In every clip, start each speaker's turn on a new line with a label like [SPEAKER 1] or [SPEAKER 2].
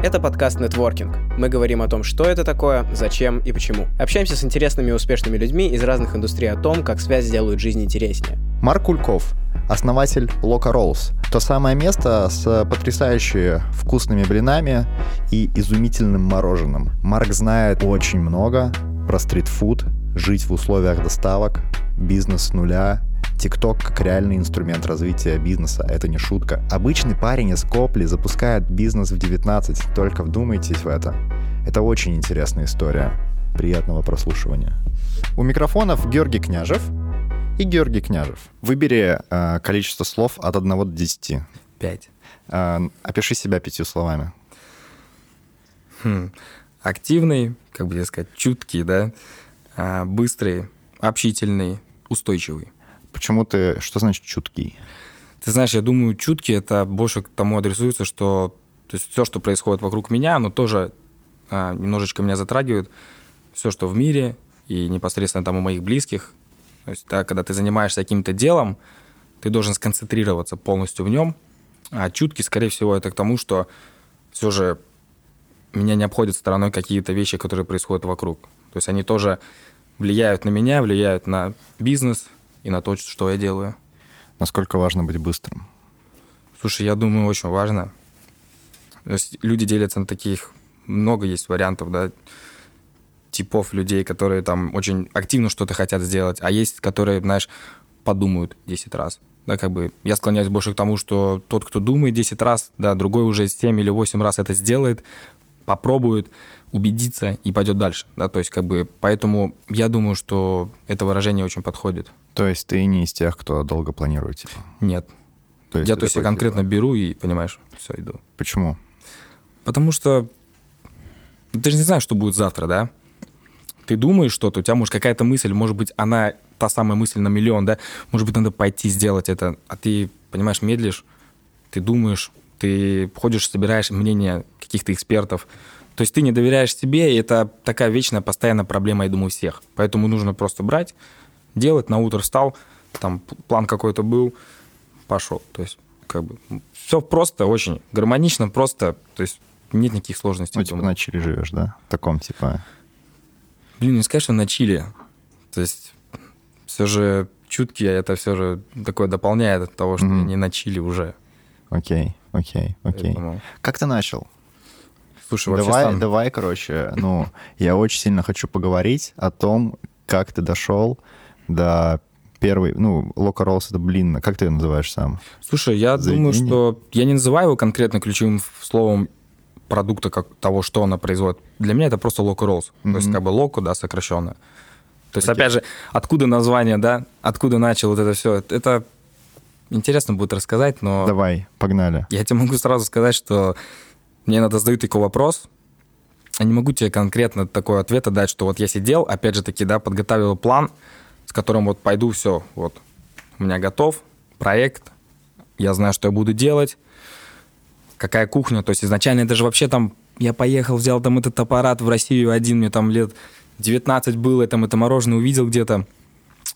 [SPEAKER 1] Это подкаст «Нетворкинг». Мы говорим о том, что это такое, зачем и почему. Общаемся с интересными и успешными людьми из разных индустрий о том, как связь делают жизнь интереснее.
[SPEAKER 2] Марк Кульков, основатель Loca Rolls. То самое место с потрясающе вкусными блинами и изумительным мороженым. Марк знает очень много про стритфуд, жить в условиях доставок, бизнес с нуля, ТикТок как реальный инструмент развития бизнеса. Это не шутка. Обычный парень из Копли запускает бизнес в 19. Только вдумайтесь в это. Это очень интересная история. Приятного прослушивания. У микрофонов Георгий Княжев и Георгий Княжев. Выбери э, количество слов от 1 до 10.
[SPEAKER 3] Пять.
[SPEAKER 2] Э, опиши себя пятью словами.
[SPEAKER 3] Хм. Активный, как бы сказать, чуткий, да, а, быстрый, общительный, устойчивый.
[SPEAKER 2] Почему ты... Что значит чуткий?
[SPEAKER 3] Ты знаешь, я думаю, чуткий это больше к тому адресуется, что то есть все, что происходит вокруг меня, оно тоже а, немножечко меня затрагивает. Все, что в мире и непосредственно там у моих близких. То есть, да, когда ты занимаешься каким-то делом, ты должен сконцентрироваться полностью в нем. А чуткий, скорее всего, это к тому, что все же меня не обходят стороной какие-то вещи, которые происходят вокруг. То есть они тоже влияют на меня, влияют на бизнес, и на то, что я делаю.
[SPEAKER 2] Насколько важно быть быстрым?
[SPEAKER 3] Слушай, я думаю, очень важно. То есть люди делятся на таких, много есть вариантов, да, типов людей, которые там очень активно что-то хотят сделать, а есть, которые, знаешь, подумают 10 раз. Да, как бы я склоняюсь больше к тому, что тот, кто думает 10 раз, да, другой уже 7 или 8 раз это сделает, попробует, убедиться и пойдет дальше. Да, то есть, как бы, поэтому я думаю, что это выражение очень подходит.
[SPEAKER 2] То есть ты не из тех, кто долго планирует, типа?
[SPEAKER 3] Нет. То есть я то есть я конкретно типа... беру и, понимаешь, все, иду.
[SPEAKER 2] Почему?
[SPEAKER 3] Потому что ты же не знаешь, что будет завтра, да? Ты думаешь что-то, у тебя может какая-то мысль, может быть, она та самая мысль на миллион, да? Может быть, надо пойти сделать это, а ты, понимаешь, медлишь, ты думаешь, ты ходишь, собираешь мнение каких-то экспертов, то есть ты не доверяешь себе, и это такая вечная, постоянная проблема, я думаю, всех. Поэтому нужно просто брать, делать, на утро встал, там план какой-то был, пошел. То есть как бы все просто, очень гармонично, просто, то есть нет никаких сложностей.
[SPEAKER 2] Ну, типа на Чили живешь, да? В таком, типа...
[SPEAKER 3] Блин, не сказать, что на Чили. То есть все же чутки, это все же такое дополняет от того, что mm-hmm. не на Чили уже.
[SPEAKER 2] Окей, окей, окей. Поэтому... Как ты начал?
[SPEAKER 3] Слушай, вообще
[SPEAKER 2] давай, сам... давай, короче, ну, я очень сильно хочу поговорить о том, как ты дошел до первой, ну, Лока Роллс это блин, как ты ее называешь сам?
[SPEAKER 3] Слушай, я Заведение? думаю, что я не называю его конкретно ключевым словом продукта, как того, что она производит. Для меня это просто Лока Роллс. Mm-hmm. То есть как бы Локо, да, сокращенно. То есть, okay. опять же, откуда название, да, откуда начал вот это все, это интересно будет рассказать, но...
[SPEAKER 2] Давай, погнали.
[SPEAKER 3] Я тебе могу сразу сказать, что мне надо задают такой вопрос, я не могу тебе конкретно такой ответ дать, что вот я сидел, опять же таки, да, подготовил план, с которым вот пойду, все, вот, у меня готов проект, я знаю, что я буду делать, какая кухня, то есть изначально это же вообще там, я поехал, взял там этот аппарат в Россию один, мне там лет 19 было, я там это мороженое увидел где-то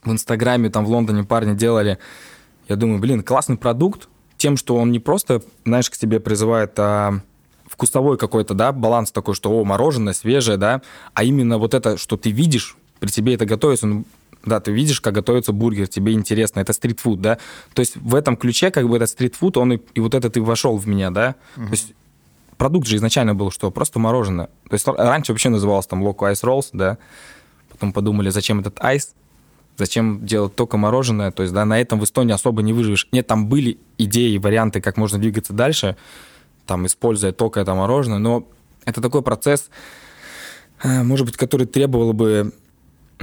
[SPEAKER 3] в Инстаграме, там в Лондоне парни делали, я думаю, блин, классный продукт, тем, что он не просто, знаешь, к себе призывает, а вкусовой какой-то, да, баланс такой, что, о, мороженое свежее, да, а именно вот это, что ты видишь, при тебе это готовится, ну, да, ты видишь, как готовится бургер, тебе интересно, это стритфуд, да, то есть в этом ключе, как бы этот стритфуд, он и, и вот этот и вошел в меня, да, угу. то есть продукт же изначально был, что просто мороженое, то есть раньше вообще называлось там Loco Ice Rolls, да, потом подумали, зачем этот айс, зачем делать только мороженое, то есть, да, на этом в Эстонии особо не выживешь. Нет, там были идеи, варианты, как можно двигаться дальше, там, используя только это мороженое, но это такой процесс, э, может быть, который требовал бы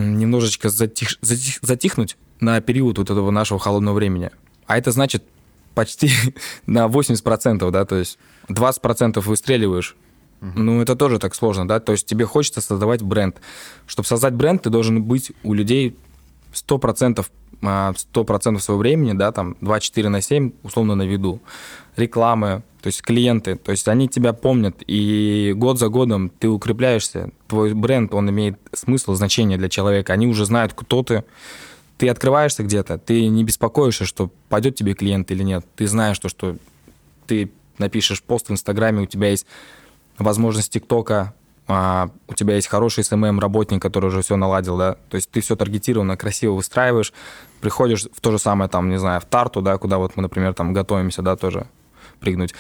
[SPEAKER 3] немножечко затих, затих, затихнуть на период вот этого нашего холодного времени. А это значит почти на 80%, да, то есть 20% выстреливаешь. Ну, это тоже так сложно, да, то есть тебе хочется создавать бренд. Чтобы создать бренд, ты должен быть у людей 100%, 100% а, своего времени, да, там 24 на 7, условно, на виду. Рекламы, то есть клиенты, то есть они тебя помнят, и год за годом ты укрепляешься, твой бренд, он имеет смысл, значение для человека, они уже знают, кто ты, ты открываешься где-то, ты не беспокоишься, что пойдет тебе клиент или нет, ты знаешь то, что ты напишешь пост в Инстаграме, у тебя есть возможность ТикТока, а, у тебя есть хороший СММ-работник, который уже все наладил, да, то есть ты все таргетированно, красиво выстраиваешь, приходишь в то же самое, там, не знаю, в Тарту, да, куда вот мы, например, там готовимся, да, тоже прыгнуть.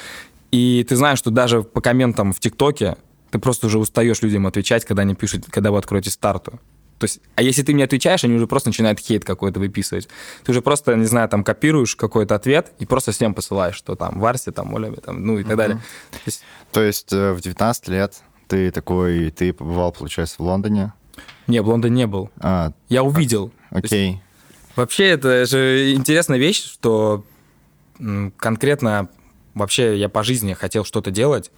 [SPEAKER 3] И ты знаешь, что даже по комментам в ТикТоке ты просто уже устаешь людям отвечать, когда они пишут, когда вы откроете старту. То есть, а если ты мне отвечаешь, они уже просто начинают хейт какой-то выписывать. Ты уже просто, не знаю, там копируешь какой-то ответ и просто всем посылаешь, что там Варсе, там Оля, там, ну и так далее.
[SPEAKER 2] То есть, То есть э, в 19 лет ты такой, ты побывал, получается, в Лондоне?
[SPEAKER 3] Не, в Лондоне не был. А, я увидел.
[SPEAKER 2] Окей. Есть,
[SPEAKER 3] вообще, это же интересная вещь, что конкретно вообще я по жизни хотел что-то делать,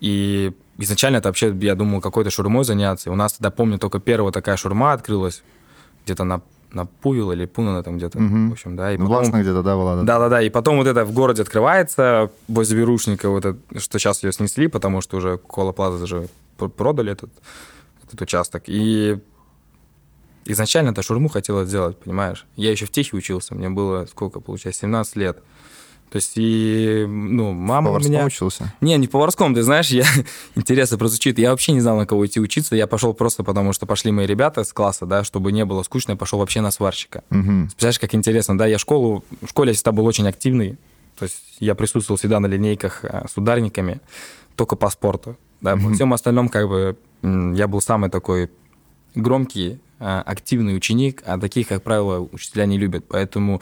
[SPEAKER 3] и изначально это вообще, я думал, какой-то шурмой заняться. У нас тогда, помню, только первая такая шурма открылась, где-то на на Пувел или Пунана там где-то, угу. в общем, да.
[SPEAKER 2] И ну, потом... Властно где-то, да, была. Да.
[SPEAKER 3] Да-да-да, и потом вот это в городе открывается, возле Берушника, вот это, что сейчас ее снесли, потому что уже Кола Плаза же продали этот, этот участок. И изначально это шурму хотела сделать, понимаешь? Я еще в техе учился, мне было, сколько, получается, 17 лет. То есть, и, ну, мама
[SPEAKER 2] у
[SPEAKER 3] меня...
[SPEAKER 2] учился?
[SPEAKER 3] Не, не поварском, ты знаешь, я... Интересно прозвучит. Я вообще не знал, на кого идти учиться. Я пошел просто потому, что пошли мои ребята с класса, да, чтобы не было скучно, я пошел вообще на сварщика. Угу. Представляешь, как интересно, да, я школу... В школе я всегда был очень активный. То есть я присутствовал всегда на линейках э, с ударниками, только по спорту. Да, угу. Во всем остальном, как бы, я был самый такой громкий, активный ученик, а таких, как правило, учителя не любят. Поэтому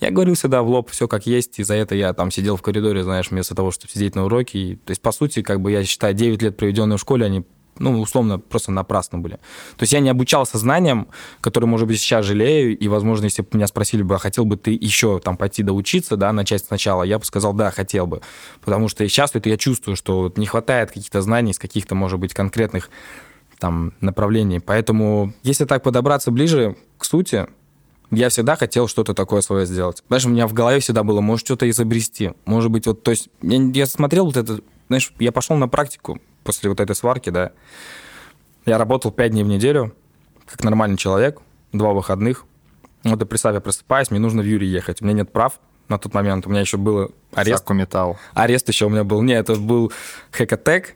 [SPEAKER 3] я говорил всегда в лоб все как есть, и за это я там сидел в коридоре, знаешь, вместо того, чтобы сидеть на уроке. И, то есть, по сути, как бы я считаю, 9 лет, проведенные в школе, они ну, условно, просто напрасно были. То есть я не обучался знаниям, которые, может быть, сейчас жалею, и, возможно, если бы меня спросили бы, а хотел бы ты еще там пойти доучиться, да, начать сначала, я бы сказал, да, хотел бы. Потому что сейчас это я чувствую, что не хватает каких-то знаний из каких-то, может быть, конкретных там направлений. Поэтому, если так подобраться ближе к сути, я всегда хотел что-то такое свое сделать. Знаешь, у меня в голове всегда было, может, что-то изобрести. Может быть, вот, то есть, я, я смотрел вот это, знаешь, я пошел на практику после вот этой сварки, да. Я работал пять дней в неделю, как нормальный человек, два выходных. Вот, и представь, я просыпаюсь, мне нужно в Юрий ехать. У меня нет прав на тот момент. У меня еще был арест.
[SPEAKER 2] Саку металл.
[SPEAKER 3] Арест еще у меня был. Нет, это был Хекатек.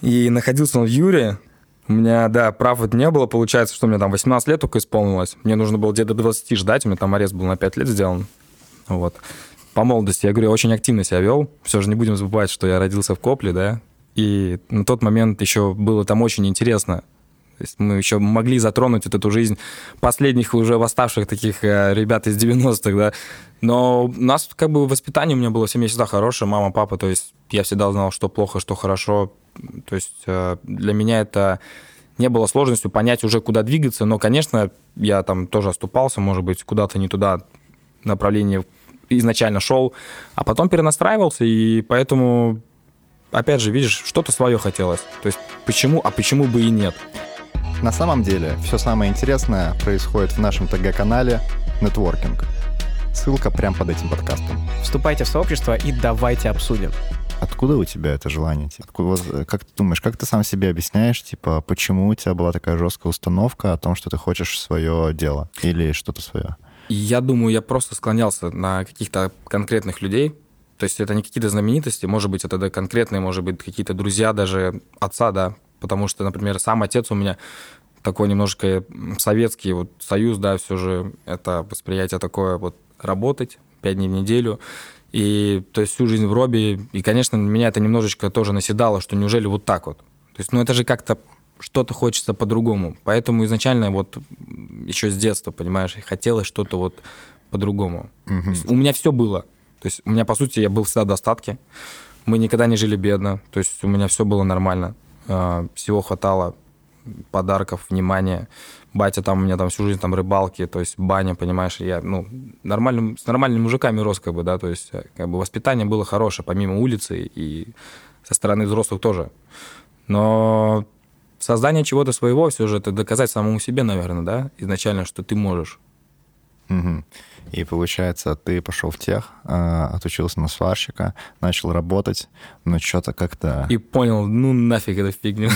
[SPEAKER 3] И находился он в Юре. У меня, да, прав вот не было. Получается, что мне там 18 лет только исполнилось. Мне нужно было где-то 20 ждать. У меня там арест был на 5 лет сделан. Вот. По молодости, я говорю, очень активно себя вел. Все же не будем забывать, что я родился в Копле, да. И на тот момент еще было там очень интересно. То есть мы еще могли затронуть вот эту жизнь последних уже восставших таких э, ребят из 90-х, да. Но у нас как бы воспитание у меня было в семье всегда хорошее, мама, папа, то есть я всегда знал, что плохо, что хорошо. То есть э, для меня это не было сложностью понять уже, куда двигаться, но, конечно, я там тоже оступался, может быть, куда-то не туда направление изначально шел, а потом перенастраивался, и поэтому, опять же, видишь, что-то свое хотелось. То есть почему, а почему бы и нет?
[SPEAKER 2] На самом деле, все самое интересное происходит в нашем ТГ-канале «Нетворкинг». Ссылка прямо под этим подкастом.
[SPEAKER 1] Вступайте в сообщество и давайте обсудим.
[SPEAKER 2] Откуда у тебя это желание? Откуда, вот, э, как ты думаешь, как ты сам себе объясняешь, типа, почему у тебя была такая жесткая установка о том, что ты хочешь свое дело или что-то свое?
[SPEAKER 3] Я думаю, я просто склонялся на каких-то конкретных людей. То есть это не какие-то знаменитости, может быть, это конкретные, может быть, какие-то друзья даже отца, да. Потому что, например, сам отец у меня такой немножко советский вот союз, да, все же это восприятие такое вот работать пять дней в неделю. И то есть всю жизнь в Робби. И, конечно, меня это немножечко тоже наседало, что неужели вот так вот. То есть, ну это же как-то что-то хочется по-другому. Поэтому изначально вот еще с детства, понимаешь, хотелось что-то вот по-другому. Угу. У меня все было. То есть у меня, по сути, я был всегда в достатке. Мы никогда не жили бедно. То есть у меня все было нормально. А, всего хватало подарков, внимания батя там у меня там всю жизнь там рыбалки, то есть баня, понимаешь, я, ну, нормальным, с нормальными мужиками рос, как бы, да, то есть, э, как бы, воспитание было хорошее, помимо улицы и со стороны взрослых тоже. Но создание чего-то своего все же это доказать самому себе, наверное, да, изначально, что ты можешь.
[SPEAKER 2] Угу. И получается, ты пошел в тех, а, отучился на сварщика, начал работать, но что-то как-то...
[SPEAKER 3] И понял, ну нафиг эту фигню.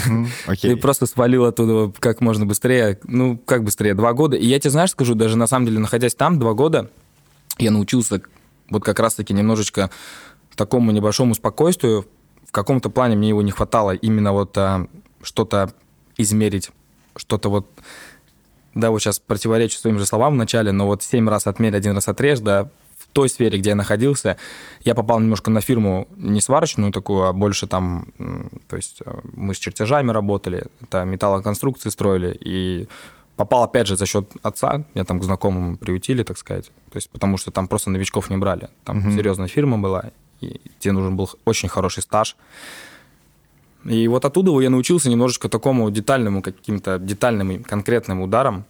[SPEAKER 3] Ты просто свалил оттуда как можно быстрее. Ну, как быстрее? Два года. И я тебе, знаешь, скажу, даже на самом деле, находясь там два года, я научился вот как раз-таки немножечко такому небольшому спокойствию в каком-то плане мне его не хватало именно вот а, что-то измерить, что-то вот, да, вот сейчас противоречу своим же словам в начале, но вот семь раз отмерь, один раз отрежь, да, в той сфере, где я находился, я попал немножко на фирму не сварочную такую, а больше там, то есть э, мы с чертежами работали, это металлоконструкции строили, и попал опять же за счет отца, меня там к знакомым приютили, так сказать, то есть потому что там просто новичков не брали, там mm-hmm. серьезная фирма была, и тебе нужен был очень хороший стаж, и вот оттуда я научился немножечко такому детальному, каким-то детальным конкретным ударам,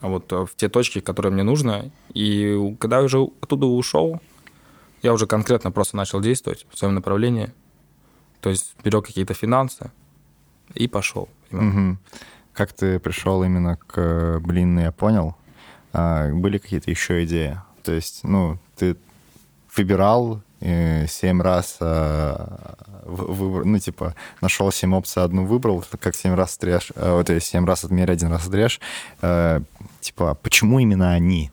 [SPEAKER 3] вот э, в те точки, которые мне нужно. И когда я уже оттуда ушел, я уже конкретно просто начал действовать в своем направлении. То есть беру какие-то финансы и пошел.
[SPEAKER 2] Угу. Как ты пришел именно к блин, я понял. А, были какие-то еще идеи? То есть, ну, ты выбирал семь раз а, выбор, ну, типа, нашел семь опций, одну выбрал, как семь раз стрежь, а, вот, семь раз отмерь, один раз отрежь. Э, типа, почему именно они?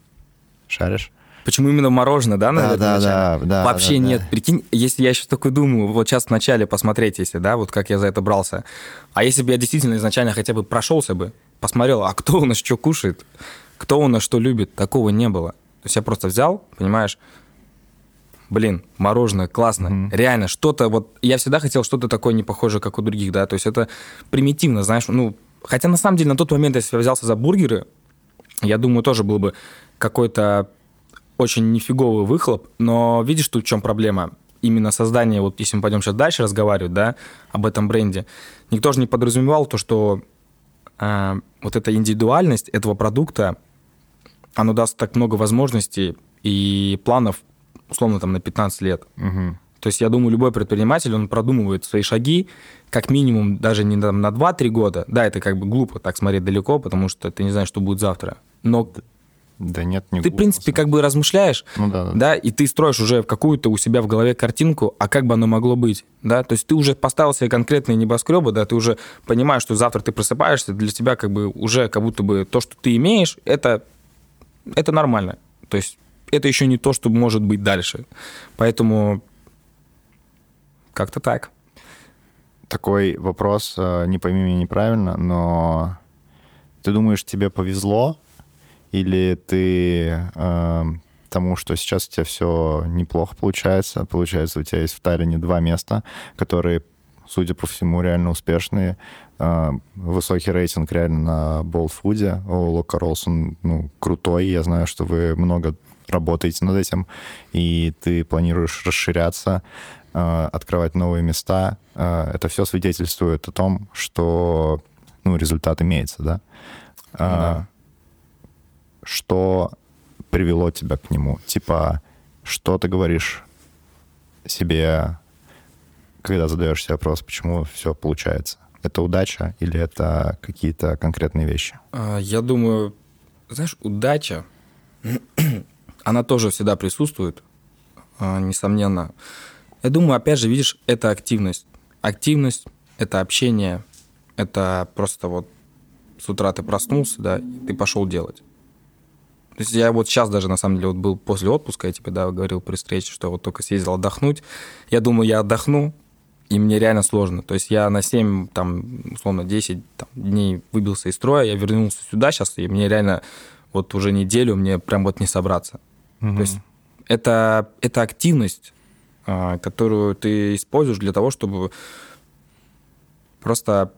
[SPEAKER 2] Шаришь?
[SPEAKER 3] Почему именно мороженое, да,
[SPEAKER 2] наверное? Да, да, да, да.
[SPEAKER 3] Вообще
[SPEAKER 2] да,
[SPEAKER 3] нет. Да. Прикинь, если я сейчас такой думаю, вот сейчас вначале посмотреть, если, да, вот как я за это брался. А если бы я действительно изначально хотя бы прошелся бы, посмотрел, а кто у нас что кушает, кто у нас что любит, такого не было. То есть я просто взял, понимаешь, блин, мороженое, классно. Mm-hmm. Реально, что-то вот... Я всегда хотел что-то такое не похожее, как у других, да, то есть это примитивно, знаешь, ну... Хотя на самом деле на тот момент, если я взялся за бургеры, я думаю, тоже был бы какой-то очень нифиговый выхлоп, но видишь, тут в чем проблема? Именно создание, вот если мы пойдем сейчас дальше разговаривать, да, об этом бренде, никто же не подразумевал то, что э, вот эта индивидуальность этого продукта, оно даст так много возможностей и планов условно там на 15 лет.
[SPEAKER 2] Угу.
[SPEAKER 3] То есть я думаю, любой предприниматель, он продумывает свои шаги, как минимум даже не там, на 2-3 года. Да, это как бы глупо так смотреть далеко, потому что ты не знаешь, что будет завтра. Но
[SPEAKER 2] да нет, не
[SPEAKER 3] Ты, глупо, в принципе, как бы размышляешь,
[SPEAKER 2] ну, да, да.
[SPEAKER 3] да, и ты строишь уже какую-то у себя в голове картинку, а как бы оно могло быть, да, то есть ты уже поставил себе конкретные небоскребы, да, ты уже понимаешь, что завтра ты просыпаешься, для тебя как бы уже как будто бы то, что ты имеешь, это, это нормально, то есть это еще не то, что может быть дальше. Поэтому как-то так.
[SPEAKER 2] Такой вопрос, э, не пойми меня неправильно, но ты думаешь, тебе повезло, или ты э, тому, что сейчас у тебя все неплохо получается, получается, у тебя есть в Таллине два места, которые, судя по всему, реально успешные, э, высокий рейтинг реально на болтфуде, у Лока Роллс, он ну, крутой, я знаю, что вы много работаете над этим, и ты планируешь расширяться, э, открывать новые места, э, это все свидетельствует о том, что ну, результат имеется, да?
[SPEAKER 3] да.
[SPEAKER 2] Что привело тебя к нему? Типа, что ты говоришь себе, когда задаешь себе вопрос, почему все получается? Это удача или это какие-то конкретные вещи?
[SPEAKER 3] А, я думаю, знаешь, удача она тоже всегда присутствует, а, несомненно. Я думаю, опять же, видишь, это активность. Активность — это общение, это просто вот с утра ты проснулся, да, и ты пошел делать. То есть я вот сейчас даже, на самом деле, вот был после отпуска, я тебе, да, говорил при встрече, что вот только съездил отдохнуть. Я думаю, я отдохну, и мне реально сложно. То есть я на 7, там, условно, 10 там, дней выбился из строя, я вернулся сюда сейчас, и мне реально вот уже неделю мне прям вот не собраться. Угу. То есть это, это активность, а, которую ты используешь для того, чтобы просто,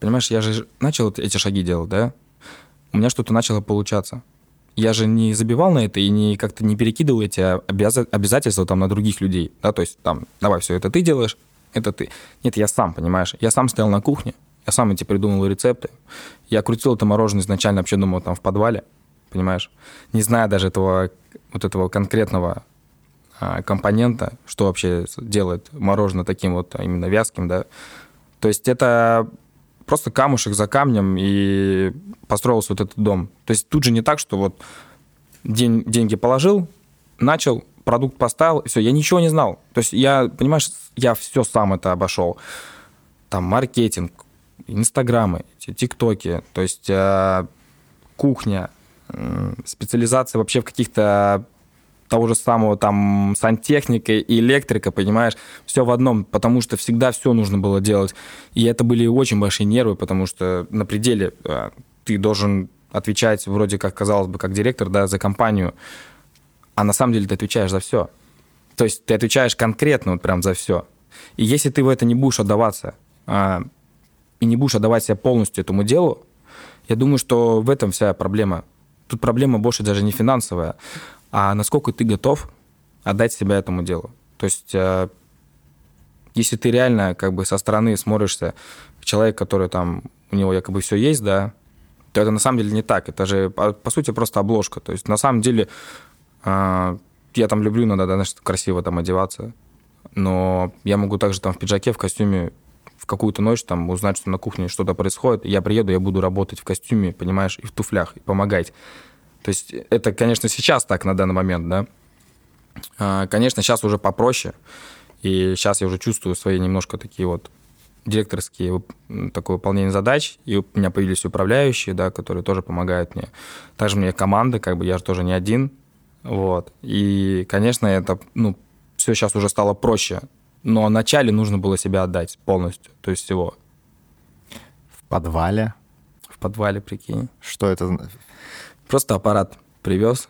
[SPEAKER 3] понимаешь, я же начал эти шаги делать, да? У меня что-то начало получаться. Я же не забивал на это и не как-то не перекидывал эти обяз... обязательства там на других людей, да, то есть там, давай, все это ты делаешь, это ты. Нет, я сам, понимаешь, я сам стоял на кухне, я сам эти придумал рецепты, я крутил это мороженое изначально, вообще думал там в подвале, понимаешь, не зная даже этого вот этого конкретного а, компонента, что вообще делает мороженое таким вот именно вязким, да. То есть это просто камушек за камнем и построился вот этот дом. То есть тут же не так, что вот день, деньги положил, начал, продукт поставил, все, я ничего не знал. То есть я, понимаешь, я все сам это обошел. Там маркетинг, инстаграмы, тиктоки, то есть э, кухня, специализация вообще в каких-то того же самого там сантехника и электрика, понимаешь, все в одном, потому что всегда все нужно было делать. И это были очень большие нервы, потому что на пределе э, ты должен отвечать вроде как, казалось бы, как директор, да, за компанию, а на самом деле ты отвечаешь за все. То есть ты отвечаешь конкретно вот прям за все. И если ты в это не будешь отдаваться, а, и не будешь отдавать себя полностью этому делу, я думаю, что в этом вся проблема. Тут проблема больше даже не финансовая, а насколько ты готов отдать себя этому делу. То есть, а, если ты реально как бы со стороны смотришься, человек, который там, у него якобы все есть, да, то это на самом деле не так. Это же, по, сути, просто обложка. То есть, на самом деле, а, я там люблю иногда, да, значит, красиво там одеваться, но я могу также там в пиджаке, в костюме в какую-то ночь там узнать, что на кухне что-то происходит, я приеду, я буду работать в костюме, понимаешь, и в туфлях, и помогать. То есть это, конечно, сейчас так на данный момент, да. А, конечно, сейчас уже попроще, и сейчас я уже чувствую свои немножко такие вот директорские такое выполнение задач, и у меня появились управляющие, да, которые тоже помогают мне. Также у меня команда, как бы я же тоже не один, вот. И, конечно, это, ну, все сейчас уже стало проще. Но вначале нужно было себя отдать полностью, то есть всего.
[SPEAKER 2] В подвале?
[SPEAKER 3] В подвале, прикинь.
[SPEAKER 2] Что это?
[SPEAKER 3] Просто аппарат привез,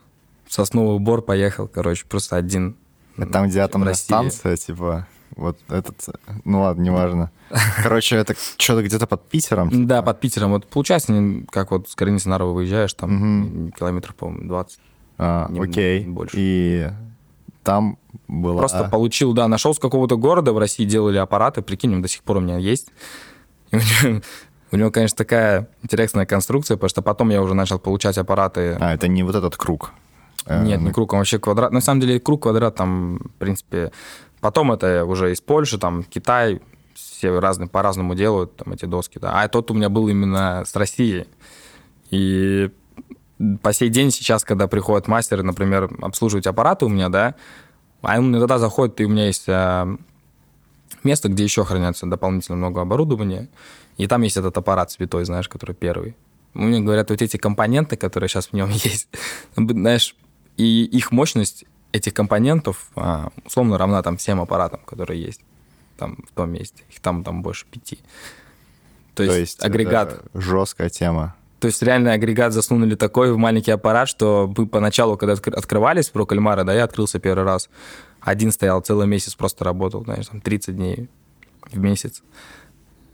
[SPEAKER 3] сосновый бор поехал, короче, просто один.
[SPEAKER 2] Это там, где атомная станция, типа, вот этот, ну ладно, неважно. Короче, это что-то где-то под Питером?
[SPEAKER 3] Типа? Да, под Питером. Вот получается, как вот с границы Нарова выезжаешь, там километров, по-моему, 20.
[SPEAKER 2] А, окей. Больше. И там было...
[SPEAKER 3] Просто получил, да, нашел с какого-то города, в России делали аппараты, прикинь, до сих пор у меня есть. у, него, у него, конечно, такая интересная конструкция, потому что потом я уже начал получать аппараты.
[SPEAKER 2] А, это не вот этот круг?
[SPEAKER 3] Нет, не круг, он вообще квадрат. На самом деле круг, квадрат там, в принципе... Потом это уже из Польши, там, Китай, все разные, по-разному делают там эти доски, да. А тот у меня был именно с России. И по сей день сейчас, когда приходят мастеры, например, обслуживать аппараты у меня, да, а иногда заходит, и у меня есть а, место, где еще хранятся дополнительно много оборудования, и там есть этот аппарат святой, знаешь, который первый. Мне говорят, вот эти компоненты, которые сейчас в нем есть, знаешь, и их мощность этих компонентов а, условно равна там всем аппаратам, которые есть там в том месте. Их там, там больше пяти. То, То есть, есть агрегат.
[SPEAKER 2] жесткая тема.
[SPEAKER 3] То есть реально агрегат засунули такой в маленький аппарат, что мы поначалу, когда открывались про кальмара, да, я открылся первый раз, один стоял целый месяц, просто работал, знаешь, там 30 дней в месяц.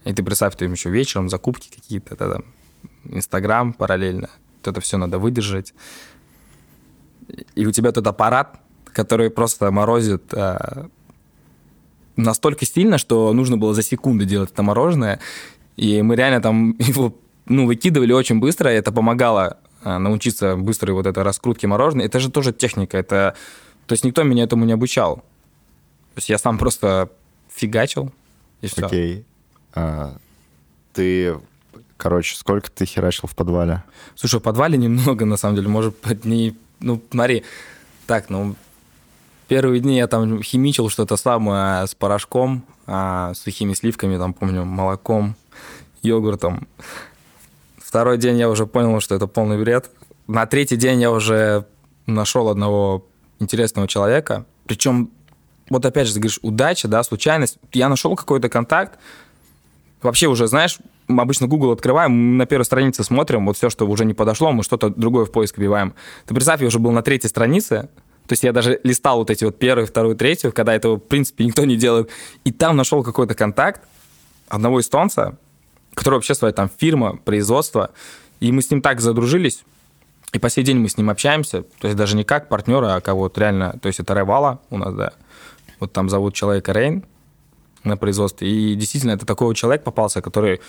[SPEAKER 3] И ты представь, ты еще вечером закупки какие-то, это там, Инстаграм параллельно, вот это все надо выдержать. И у тебя тут аппарат, который просто морозит а, настолько сильно, что нужно было за секунды делать это мороженое. И мы реально там его ну, выкидывали очень быстро, и это помогало а, научиться быстрой вот этой раскрутке мороженого. Это же тоже техника, это... То есть никто меня этому не обучал. То есть я сам просто фигачил, и все.
[SPEAKER 2] Окей. А, ты, короче, сколько ты херачил в подвале?
[SPEAKER 3] Слушай, в подвале немного, на самом деле, может не... Ну, смотри, так, ну, первые дни я там химичил что-то самое с порошком, а, сухими сливками, там, помню, молоком, йогуртом. Второй день я уже понял, что это полный бред. На третий день я уже нашел одного интересного человека. Причем, вот опять же, ты говоришь, удача, да, случайность. Я нашел какой-то контакт. Вообще уже, знаешь, мы обычно Google открываем, на первой странице смотрим, вот все, что уже не подошло, мы что-то другое в поиск вбиваем. Ты представь, я уже был на третьей странице, то есть я даже листал вот эти вот первую, вторую, третью, когда этого, в принципе, никто не делает. И там нашел какой-то контакт одного эстонца, который вообще своя там фирма, производство. И мы с ним так задружились, и по сей день мы с ним общаемся, то есть даже не как партнера, а кого вот реально, то есть это Ревала у нас, да. Вот там зовут человека Рейн на производстве. И действительно, это такой человек попался, который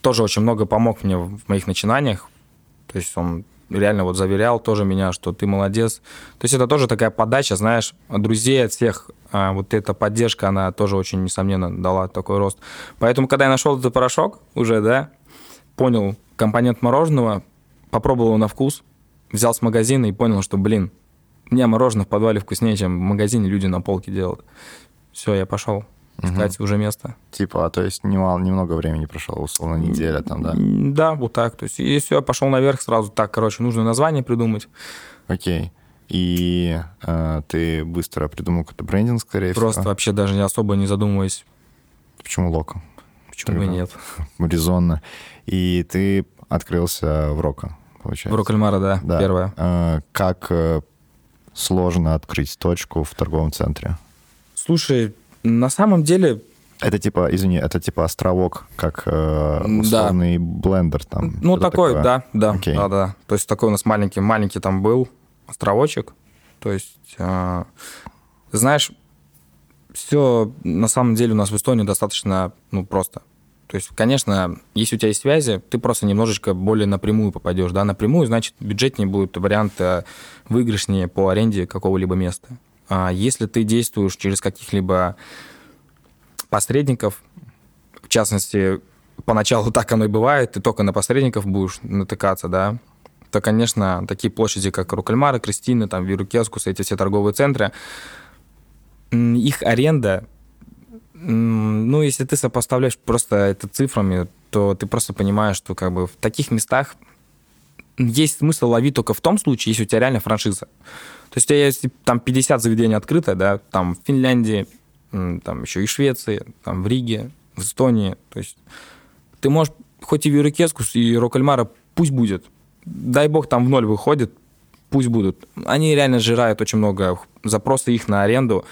[SPEAKER 3] тоже очень много помог мне в моих начинаниях. То есть он реально вот заверял тоже меня, что ты молодец. То есть это тоже такая подача, знаешь, от друзей, от всех. А вот эта поддержка, она тоже очень, несомненно, дала такой рост. Поэтому, когда я нашел этот порошок уже, да, понял компонент мороженого, попробовал его на вкус, взял с магазина и понял, что, блин, у меня мороженое в подвале вкуснее, чем в магазине люди на полке делают. Все, я пошел искать угу. уже место.
[SPEAKER 2] Типа, а то есть немало, немного времени прошло, условно, неделя там, да?
[SPEAKER 3] Да, вот так. То есть, и все, я пошел наверх сразу. Так, короче, нужно название придумать.
[SPEAKER 2] Окей. и э, ты быстро придумал какой-то брендинг, скорее
[SPEAKER 3] Просто
[SPEAKER 2] всего.
[SPEAKER 3] вообще даже не особо не задумываясь,
[SPEAKER 2] Почему Лока?
[SPEAKER 3] почему бы
[SPEAKER 2] Тогда.
[SPEAKER 3] нет.
[SPEAKER 2] Резонно. И ты открылся в Рока, получается.
[SPEAKER 3] В Рокальмара, да,
[SPEAKER 2] Да.
[SPEAKER 3] первое.
[SPEAKER 2] Э, Как сложно открыть точку в торговом центре?
[SPEAKER 3] Слушай, на самом деле,
[SPEAKER 2] Это типа, извини, это типа островок, как э,
[SPEAKER 3] Да.
[SPEAKER 2] условный блендер там.
[SPEAKER 3] ну, такой,
[SPEAKER 2] такое?
[SPEAKER 3] да, да,
[SPEAKER 2] Окей.
[SPEAKER 3] да, да. То есть такой у нас маленький, маленький там был островочек. То есть, э, знаешь, все на самом деле у нас в Эстонии достаточно, ну, просто. То есть, конечно, если у тебя есть связи, ты просто немножечко более напрямую попадешь, да, напрямую, значит, бюджетнее будут варианты выигрышнее по аренде какого-либо места. А если ты действуешь через каких-либо посредников, в частности, поначалу так оно и бывает, ты только на посредников будешь натыкаться, да, то, конечно, такие площади, как Рукальмары, Кристины, там, Вирукескус, эти все торговые центры, их аренда, ну, если ты сопоставляешь просто это цифрами, то ты просто понимаешь, что как бы в таких местах есть смысл ловить только в том случае, если у тебя реально франшиза. То есть есть там 50 заведений открыто, да, там в Финляндии, там еще и Швеции, там в Риге, в Эстонии. То есть ты можешь, хоть и Вирукескус, и Рокальмара, пусть будет. Дай бог там в ноль выходит, пусть будут. Они реально сжирают очень много запросы их на аренду.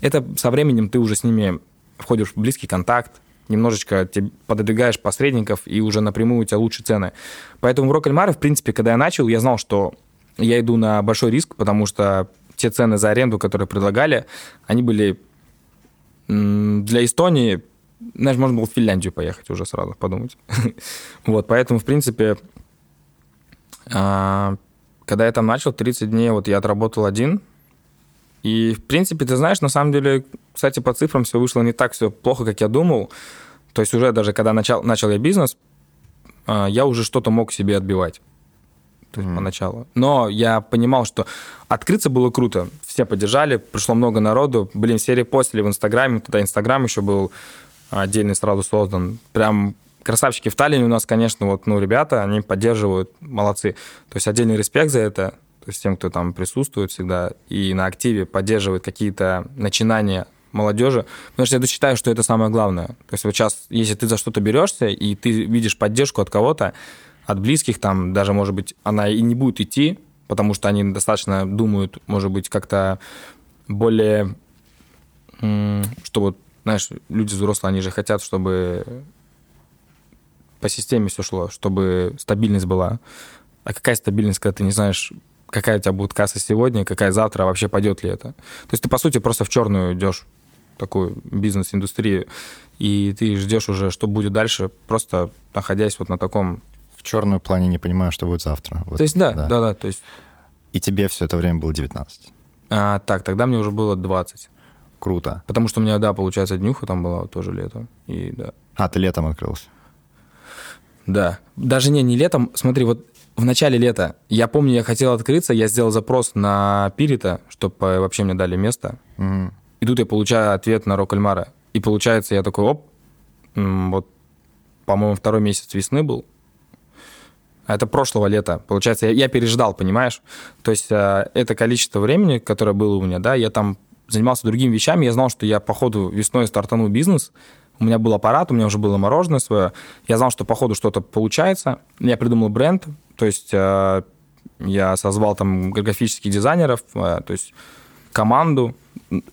[SPEAKER 3] Это со временем ты уже с ними входишь в близкий контакт, немножечко пододвигаешь посредников, и уже напрямую у тебя лучше цены. Поэтому в Рокальмаре, в принципе, когда я начал, я знал, что я иду на большой риск, потому что те цены за аренду, которые предлагали, они были для Эстонии, знаешь, можно было в Финляндию поехать уже сразу, подумать. Вот, поэтому, в принципе, а, когда я там начал, 30 дней вот я отработал один, и, в принципе, ты знаешь, на самом деле, кстати, по цифрам все вышло не так все плохо, как я думал. То есть уже даже когда начал, начал я бизнес, а, я уже что-то мог себе отбивать. То есть
[SPEAKER 2] Мгм.
[SPEAKER 3] поначалу. Но я понимал, что открыться было круто. Все поддержали, пришло много народу. Блин, все репостили в Инстаграме. Тогда Инстаграм еще был отдельный сразу создан. Прям красавчики в Таллине у нас, конечно, вот, ну, ребята, они поддерживают, молодцы. То есть отдельный респект за это. То есть тем, кто там присутствует всегда и на активе поддерживает какие-то начинания молодежи, потому что я считаю, что это самое главное. То есть вот сейчас, если ты за что-то берешься, и ты видишь поддержку от кого-то, от близких, там даже, может быть, она и не будет идти, потому что они достаточно думают, может быть, как-то более, что вот, знаешь, люди взрослые, они же хотят, чтобы по системе все шло, чтобы стабильность была. А какая стабильность, когда ты не знаешь, какая у тебя будет касса сегодня, какая завтра, а вообще пойдет ли это? То есть ты, по сути, просто в черную идешь, такую бизнес-индустрию, и ты ждешь уже, что будет дальше, просто находясь вот на таком...
[SPEAKER 2] В черную плане не понимаю, что будет завтра. Вот,
[SPEAKER 3] то есть да, да, да, то есть...
[SPEAKER 2] И тебе все это время было 19.
[SPEAKER 3] А, так, тогда мне уже было 20.
[SPEAKER 2] Круто.
[SPEAKER 3] Потому что у меня, да, получается, днюха там была тоже лето. И да.
[SPEAKER 2] А, ты летом открылся.
[SPEAKER 3] Да. Даже не, не летом. Смотри, вот в начале лета, я помню, я хотел открыться, я сделал запрос на Пирита, чтобы вообще мне дали место.
[SPEAKER 2] Мгм.
[SPEAKER 3] И тут я получаю ответ на Рокальмара. И получается, я такой, оп, вот, по-моему, второй месяц весны был. А это прошлого лета. Получается, я, я переждал, понимаешь? То есть э, это количество времени, которое было у меня, да, я там занимался другими вещами, я знал, что я по ходу весной стартанул бизнес, у меня был аппарат, у меня уже было мороженое свое, я знал, что по ходу что-то получается, я придумал бренд, то есть э, я созвал там графических дизайнеров, э, то есть команду,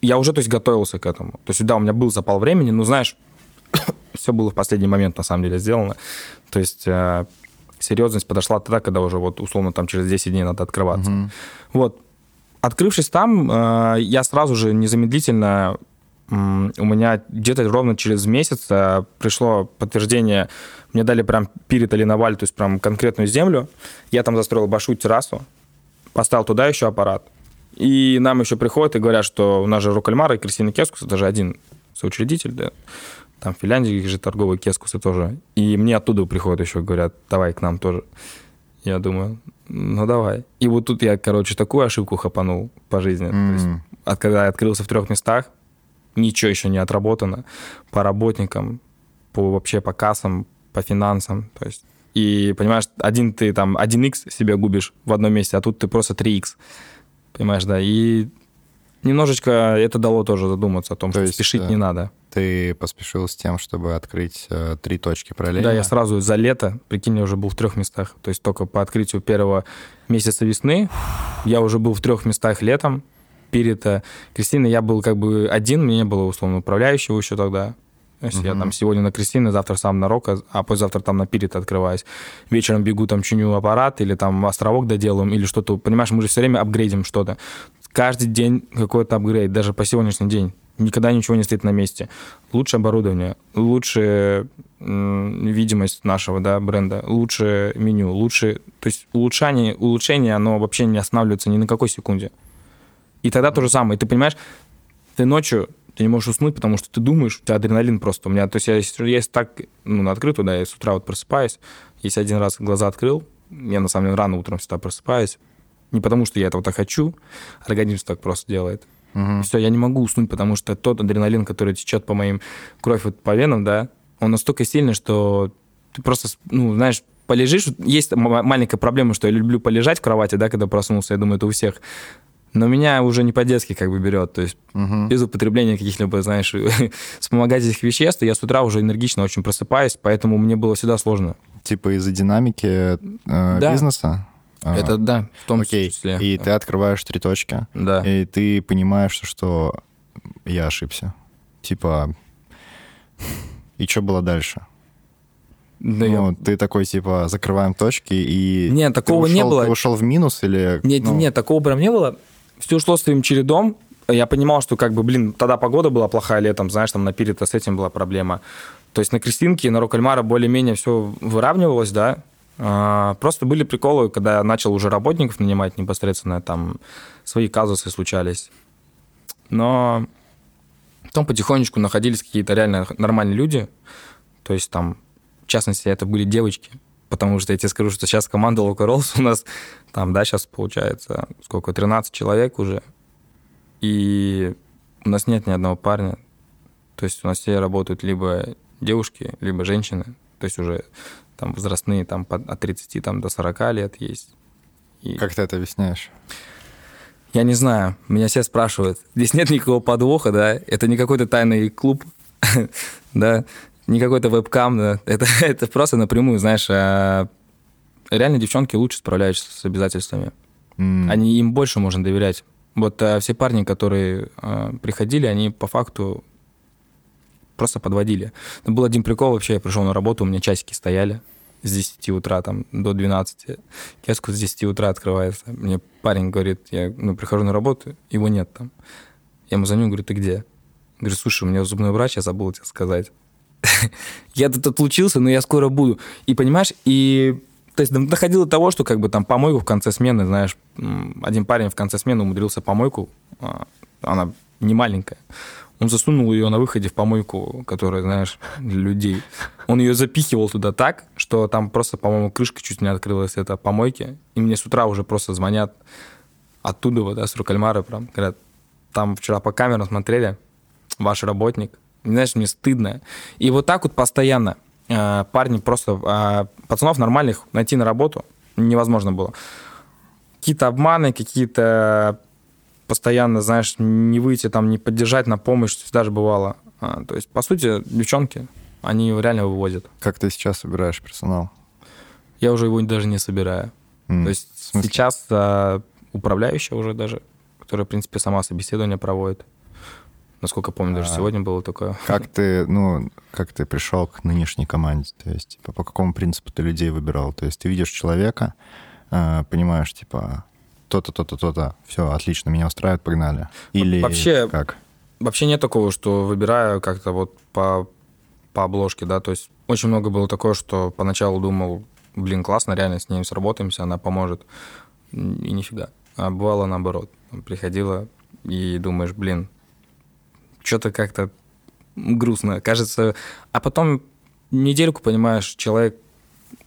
[SPEAKER 3] я уже, то есть, готовился к этому. То есть, да, у меня был запал времени, но, знаешь, все было в последний момент, на самом деле, сделано. То есть, э, серьезность подошла тогда, когда уже, вот, условно, там, через 10 дней надо открываться.
[SPEAKER 2] Мгм.
[SPEAKER 3] Вот. Открывшись там, э, я сразу же незамедлительно, у меня где-то ровно через месяц э, пришло подтверждение, мне дали прям перед Алиноваль, то есть прям конкретную землю. Я там застроил большую террасу, поставил туда еще аппарат. И нам еще приходят и говорят, что у нас же Рокальмара и Кристина Кескус, это же один соучредитель, да. Там в Финляндии же торговые кескусы тоже. И мне оттуда приходят еще, говорят, давай к нам тоже. Я думаю, ну давай. И вот тут я, короче, такую ошибку хапанул по жизни. То есть, от когда я открылся в трех местах, ничего еще не отработано по работникам, по вообще по кассам, по финансам. То есть, и понимаешь, один ты там 1x себе губишь в одном месте, а тут ты просто 3x. Понимаешь, да. И немножечко это дало тоже задуматься о том,
[SPEAKER 2] То
[SPEAKER 3] что
[SPEAKER 2] есть,
[SPEAKER 3] спешить
[SPEAKER 2] э,
[SPEAKER 3] не надо.
[SPEAKER 2] Ты поспешил с тем, чтобы открыть э, три точки параллельно?
[SPEAKER 3] Да, я сразу за лето, прикинь, я уже был в трех местах. То есть только по открытию первого месяца весны я уже был в трех местах летом. Перед э, Кристиной я был как бы один, мне не было условно управляющего еще тогда. То есть я
[SPEAKER 2] Мгм.
[SPEAKER 3] там сегодня на Кристины, завтра сам на Рока, а послезавтра там на Пирит открываюсь. Вечером бегу там чиню аппарат или там островок доделаем или что-то. Понимаешь, мы же все время апгрейдим что-то. Каждый день какой-то апгрейд, даже по сегодняшний день. Никогда ничего не стоит на месте. Лучше оборудование, лучше видимость нашего да, бренда, лучше меню, лучше... То есть улучшение, улучшение, оно вообще не останавливается ни на какой секунде. И тогда то же самое. Ты понимаешь, ты ночью ты не можешь уснуть, потому что ты думаешь, у тебя адреналин просто. У меня, то есть я, если- я если так, ну, на открытую, да, я с утра вот просыпаюсь, если один раз глаза открыл, я на самом деле рано утром всегда просыпаюсь, не потому что я этого так хочу, организм так просто делает.
[SPEAKER 2] Мгм.
[SPEAKER 3] Все, я не могу уснуть, потому что тот адреналин, который течет по моим кровь вот по венам, да, он настолько сильный, что ты просто, ну, знаешь, полежишь. Есть маленькая проблема, что я люблю полежать в кровати, да, когда проснулся, я думаю, это у всех. Но меня уже не по-детски как бы берет, то есть
[SPEAKER 2] Мгм.
[SPEAKER 3] без употребления каких-либо, знаешь, вспомогательных веществ, я с утра уже энергично очень просыпаюсь, поэтому мне было всегда сложно.
[SPEAKER 2] Типа из-за динамики э,
[SPEAKER 3] Да.
[SPEAKER 2] бизнеса? А,
[SPEAKER 3] Это да, в том
[SPEAKER 2] Окей,
[SPEAKER 3] числе.
[SPEAKER 2] и ты открываешь три точки,
[SPEAKER 3] Да.
[SPEAKER 2] и ты понимаешь, что, я ошибся. Типа, и что было дальше?
[SPEAKER 3] Да я-
[SPEAKER 2] ну, ты такой, типа, закрываем точки, и...
[SPEAKER 3] Нет, такого не
[SPEAKER 2] ушел-
[SPEAKER 3] было.
[SPEAKER 2] Ты ушел в минус или...
[SPEAKER 3] Нет,
[SPEAKER 2] ну,
[SPEAKER 3] нет, такого прям не было. Все ушло своим чередом. Я понимал, что как бы, блин, тогда погода была плохая летом, знаешь, там на Пире-то с этим была проблема. То есть на Кристинке, на Рокальмара более-менее все выравнивалось, да. А, Просто были приколы, когда я начал уже работников нанимать непосредственно, там свои казусы случались. Но потом потихонечку находились какие-то реально нормальные люди. То есть там, в частности, это были девочки. Потому что я тебе скажу, что сейчас команда Local Rolls у нас там, да, сейчас получается, сколько, 13 человек уже. И у нас нет ни одного парня. То есть у нас все работают либо девушки, либо женщины. То есть уже там возрастные, там от 30 там, до 40 лет есть. И
[SPEAKER 2] Как ты это объясняешь?
[SPEAKER 3] я не знаю, меня все спрашивают. Здесь нет никакого подвоха, да? Это не какой-то тайный клуб, да? Не какой-то вебкам, да? Это, это просто напрямую, знаешь, а, реально девчонки лучше справляются с обязательствами.
[SPEAKER 2] М,
[SPEAKER 3] Они им больше можно доверять. Вот а, все парни, которые а, приходили, они по факту просто подводили. Но был один прикол вообще, я пришел на работу, у меня часики стояли с 10 утра там до 12. Киоск с 10 утра открывается. Мне парень говорит, я ну, прихожу на работу, его нет там. Я ему звоню, говорю, ты где? Говорю, слушай, у меня зубной врач, я забыл тебе сказать. Я тут отлучился, но я скоро буду. И понимаешь, и то есть доходило до того, что как бы там помойку в конце смены, знаешь, один парень в конце смены умудрился помойку, а, она не маленькая, он засунул ее на выходе в помойку, которая, знаешь, для людей. Он ее запихивал туда так, что там просто, по-моему, крышка чуть не открылась, это помойки. И мне с утра уже просто звонят оттуда, вот, да, с Рукальмара, прям, говорят, там вчера по камерам смотрели, ваш работник. Знаешь, мне стыдно. И вот так вот постоянно э, парни просто... э, пацанов нормальных найти на работу невозможно было. Какие-то обманы, какие-то постоянно, знаешь, не выйти там, не поддержать на помощь, даже бывало. А, то есть, по сути, девчонки, они его реально вывозят.
[SPEAKER 2] Как ты сейчас собираешь персонал?
[SPEAKER 3] Я уже его даже не собираю.
[SPEAKER 2] М,
[SPEAKER 3] То есть сейчас а, управляющая уже даже, которая, в принципе, сама собеседование проводит. Насколько помню, даже
[SPEAKER 2] А.
[SPEAKER 3] сегодня было такое.
[SPEAKER 2] Как ты, ну, как ты пришел к нынешней команде? То есть, типа, по какому принципу ты людей выбирал? То есть, ты видишь человека, э, понимаешь, типа, то-то, то-то, то-то, все, отлично, меня устраивает, погнали. Или
[SPEAKER 3] Вообще-
[SPEAKER 2] как?
[SPEAKER 3] Вообще нет такого, что выбираю как-то вот по, по обложке, да, то есть очень много было такое, что поначалу думал, блин, классно, реально с ней сработаемся, она поможет, и нифига. А бывало наоборот, приходила и думаешь, блин, что-то как-то грустно, кажется, а потом недельку, понимаешь, человек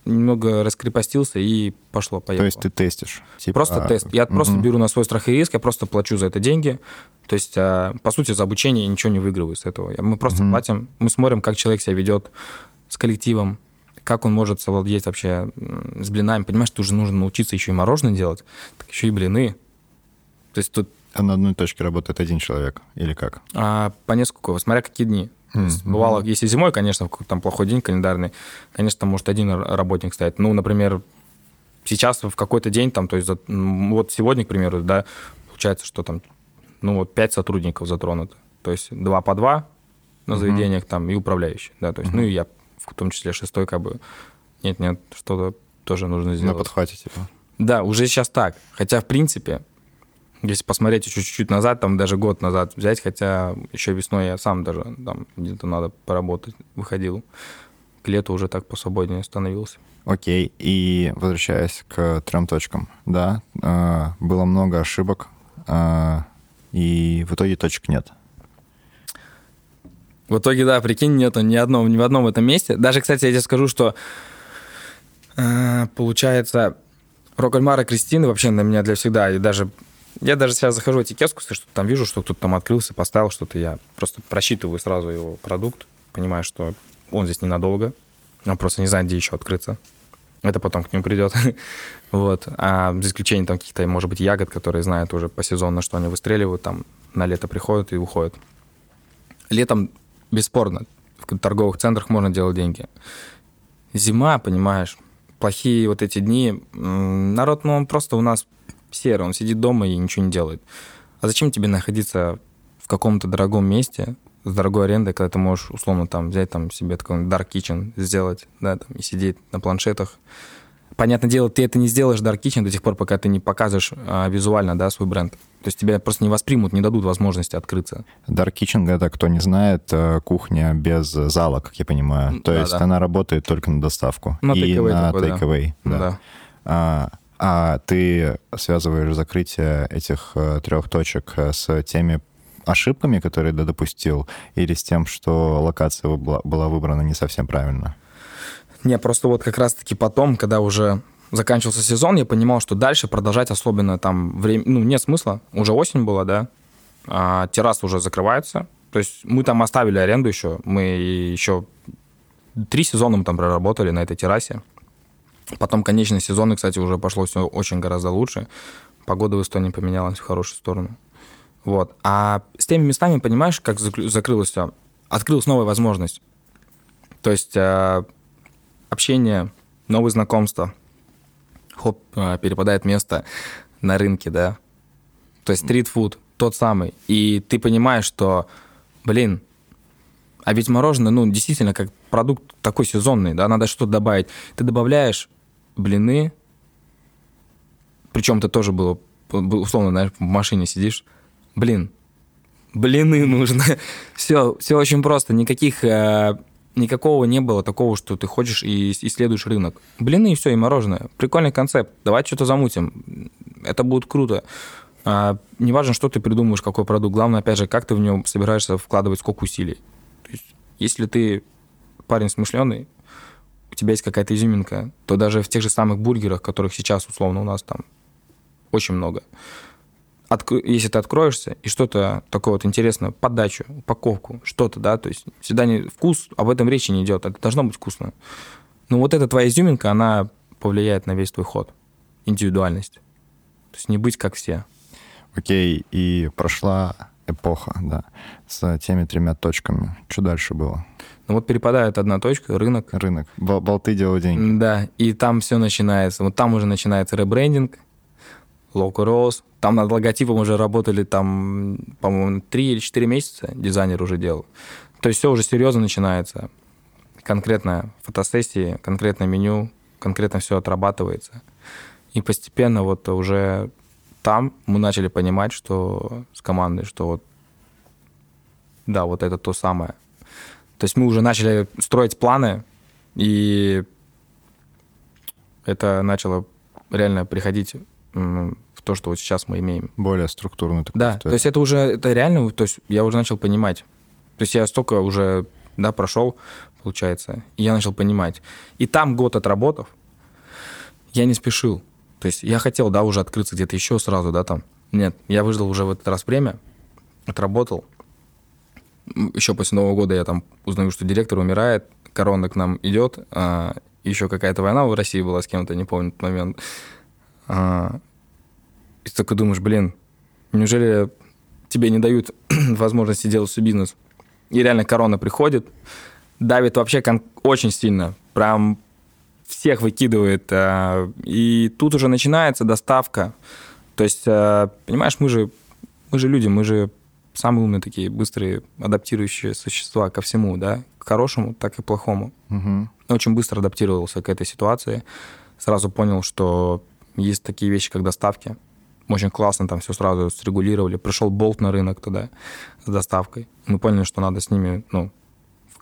[SPEAKER 3] немного раскрепостился и пошло, поехало.
[SPEAKER 2] То есть ты тестишь? Типа,
[SPEAKER 3] Просто
[SPEAKER 2] а,
[SPEAKER 3] тест. Я просто
[SPEAKER 2] мгм.
[SPEAKER 3] беру на свой страх и риск, я просто плачу за это деньги. То есть, а, по сути, за обучение я ничего не выигрываю с этого. Мы просто
[SPEAKER 2] Мгм.
[SPEAKER 3] платим, мы смотрим, как человек себя ведет с коллективом, как он может совладеть вообще с блинами. Понимаешь, что уже нужно научиться еще и мороженое делать, так еще и блины. То есть тут
[SPEAKER 2] А на одной точке работает один человек или как?
[SPEAKER 3] а, по несколько, смотря какие дни. То есть Бывало, если зимой, конечно, там плохой день календарный, конечно, там может один работник стоять. Ну, например, сейчас в какой-то день, там, то есть вот сегодня, к примеру, да, получается, что там, ну, вот пять сотрудников затронуто. То есть два по два на заведениях там и управляющий, да, то есть, ну, и я в том числе шестой, как бы, нет-нет, что-то тоже нужно
[SPEAKER 2] На
[SPEAKER 3] сделать.
[SPEAKER 2] подхвате, типа.
[SPEAKER 3] Да, уже сейчас так. Хотя, в принципе, если посмотреть еще чуть-чуть назад, там даже год назад взять, хотя еще весной я сам даже там где-то надо поработать, выходил. К лету уже так посвободнее становился.
[SPEAKER 2] Окей, и возвращаясь к трем точкам, да, э, было много ошибок, э, и в итоге точек нет.
[SPEAKER 3] В итоге, да, прикинь, нету ни, одного, ни в одном этом месте. Даже, кстати, я тебе скажу, что э, получается, Рокольмар и Кристина вообще на меня для всегда. И даже я даже сейчас захожу в эти киоски, что там вижу, что кто-то там открылся, поставил что-то, я просто просчитываю сразу его продукт, понимаю, что он здесь ненадолго, он просто не знает, где еще открыться. Это потом к нему придет. вот. А за исключением там каких-то, может быть, ягод, которые знают уже по сезону, что они выстреливают, там на лето приходят и уходят. Летом бесспорно в торговых центрах можно делать деньги. Зима, понимаешь, плохие вот эти дни, народ, ну, он просто у нас серый, он сидит дома и ничего не делает. А зачем тебе находиться в каком-то дорогом месте с дорогой арендой, когда ты можешь, условно, там взять там себе такой dark kitchen, сделать, да, там, и сидеть на планшетах. Понятное дело, ты это не сделаешь dark kitchen до тех пор, пока ты не покажешь а, визуально, да, свой бренд. То есть тебя просто не воспримут, не дадут возможности открыться.
[SPEAKER 2] Dark Kitchen, это, кто не знает, э, кухня без зала, как я понимаю. То
[SPEAKER 3] Да,
[SPEAKER 2] есть
[SPEAKER 3] да.
[SPEAKER 2] она работает только на доставку.
[SPEAKER 3] На
[SPEAKER 2] и на
[SPEAKER 3] такой, да.
[SPEAKER 2] да.
[SPEAKER 3] Да.
[SPEAKER 2] А, ты связываешь закрытие этих э, трех точек э, с теми ошибками, которые ты допустил, или с тем, что локация была выбрана не совсем правильно?
[SPEAKER 3] Не, просто вот как раз-таки потом, когда уже заканчивался сезон, я понимал, что дальше продолжать особенно там время, ну, нет смысла. Уже осень была, да, а террасы уже закрываются. То есть мы там оставили аренду еще, мы еще три сезона мы там проработали на этой террасе. Потом конечный сезон, и, кстати, уже пошло все очень гораздо лучше. Погода в Эстонии поменялась в хорошую сторону. Вот. А с теми местами, понимаешь, как закрылось все? Открылась новая возможность. То есть э, общение, новые знакомства. Хоп, э, перепадает место на рынке, да. То есть стритфуд тот самый. И ты понимаешь, что, блин, а ведь мороженое, ну, действительно, как продукт такой сезонный, да, надо что-то добавить. Ты добавляешь блины, причем ты тоже было, был, условно, знаешь, в машине сидишь, блин, блины нужно. все, все очень просто, никаких, э, никакого не было такого, что ты ходишь и исследуешь рынок. Блины и все, и мороженое. Прикольный концепт, давай что-то замутим, это будет круто. А, неважно, что ты придумаешь, какой продукт, главное, опять же, как ты в него собираешься вкладывать сколько усилий. То есть, если ты парень смышленый, у тебя есть какая-то изюминка, то даже в тех же самых бургерах, которых сейчас, условно, у нас там очень много, Отк- если ты откроешься и что-то такое вот интересное, подачу, упаковку, что-то, да, то есть всегда не вкус, об этом речи не идет, это должно быть вкусно. Но вот эта твоя изюминка, она повлияет на весь твой ход, индивидуальность. То есть не быть как все.
[SPEAKER 2] Окей, и прошла эпоха, да, с теми тремя точками. Что дальше было?
[SPEAKER 3] Ну вот перепадает одна точка, рынок,
[SPEAKER 2] Рынок. Бол- болты делают деньги.
[SPEAKER 3] Да, и там все начинается. Вот там уже начинается ребрендинг, Local Rose. Там над логотипом уже работали там, по-моему, три или четыре месяца дизайнер уже делал. То есть все уже серьезно начинается. Конкретно фотосессии, конкретное меню, конкретно все отрабатывается. И постепенно вот уже там мы начали понимать, что с командой, что вот да, вот это то самое. То есть мы уже начали строить планы, и это начало реально приходить в то, что вот сейчас мы имеем.
[SPEAKER 2] Более структурно. такой
[SPEAKER 3] Да,
[SPEAKER 2] история.
[SPEAKER 3] то есть это уже, это реально, то есть я уже начал понимать. То есть я столько уже, да, прошел, получается, и я начал понимать. И там год отработав, я не спешил. То есть я хотел, да, уже открыться где-то еще сразу, да, там. Нет, я выждал уже в этот раз время, отработал. Еще после Нового года я там узнаю, что директор умирает, корона к нам идет, а, еще какая-то война в России была с кем-то, не помню тот момент. А, и ты такой думаешь, блин, Неужели тебе не дают возможности делать свой бизнес? И реально корона приходит, давит вообще очень сильно. Прям всех выкидывает. Э, и тут уже начинается доставка. То есть, э, понимаешь, мы же, мы же люди, мы же самые умные такие, быстрые, адаптирующие существа ко всему, да, к хорошему, так и плохому.
[SPEAKER 2] Угу.
[SPEAKER 3] Очень быстро адаптировался к этой ситуации. Сразу понял, что есть такие вещи, как доставки. Очень классно там все сразу срегулировали. Пришел болт на рынок тогда с доставкой. Мы поняли, что надо с ними, ну,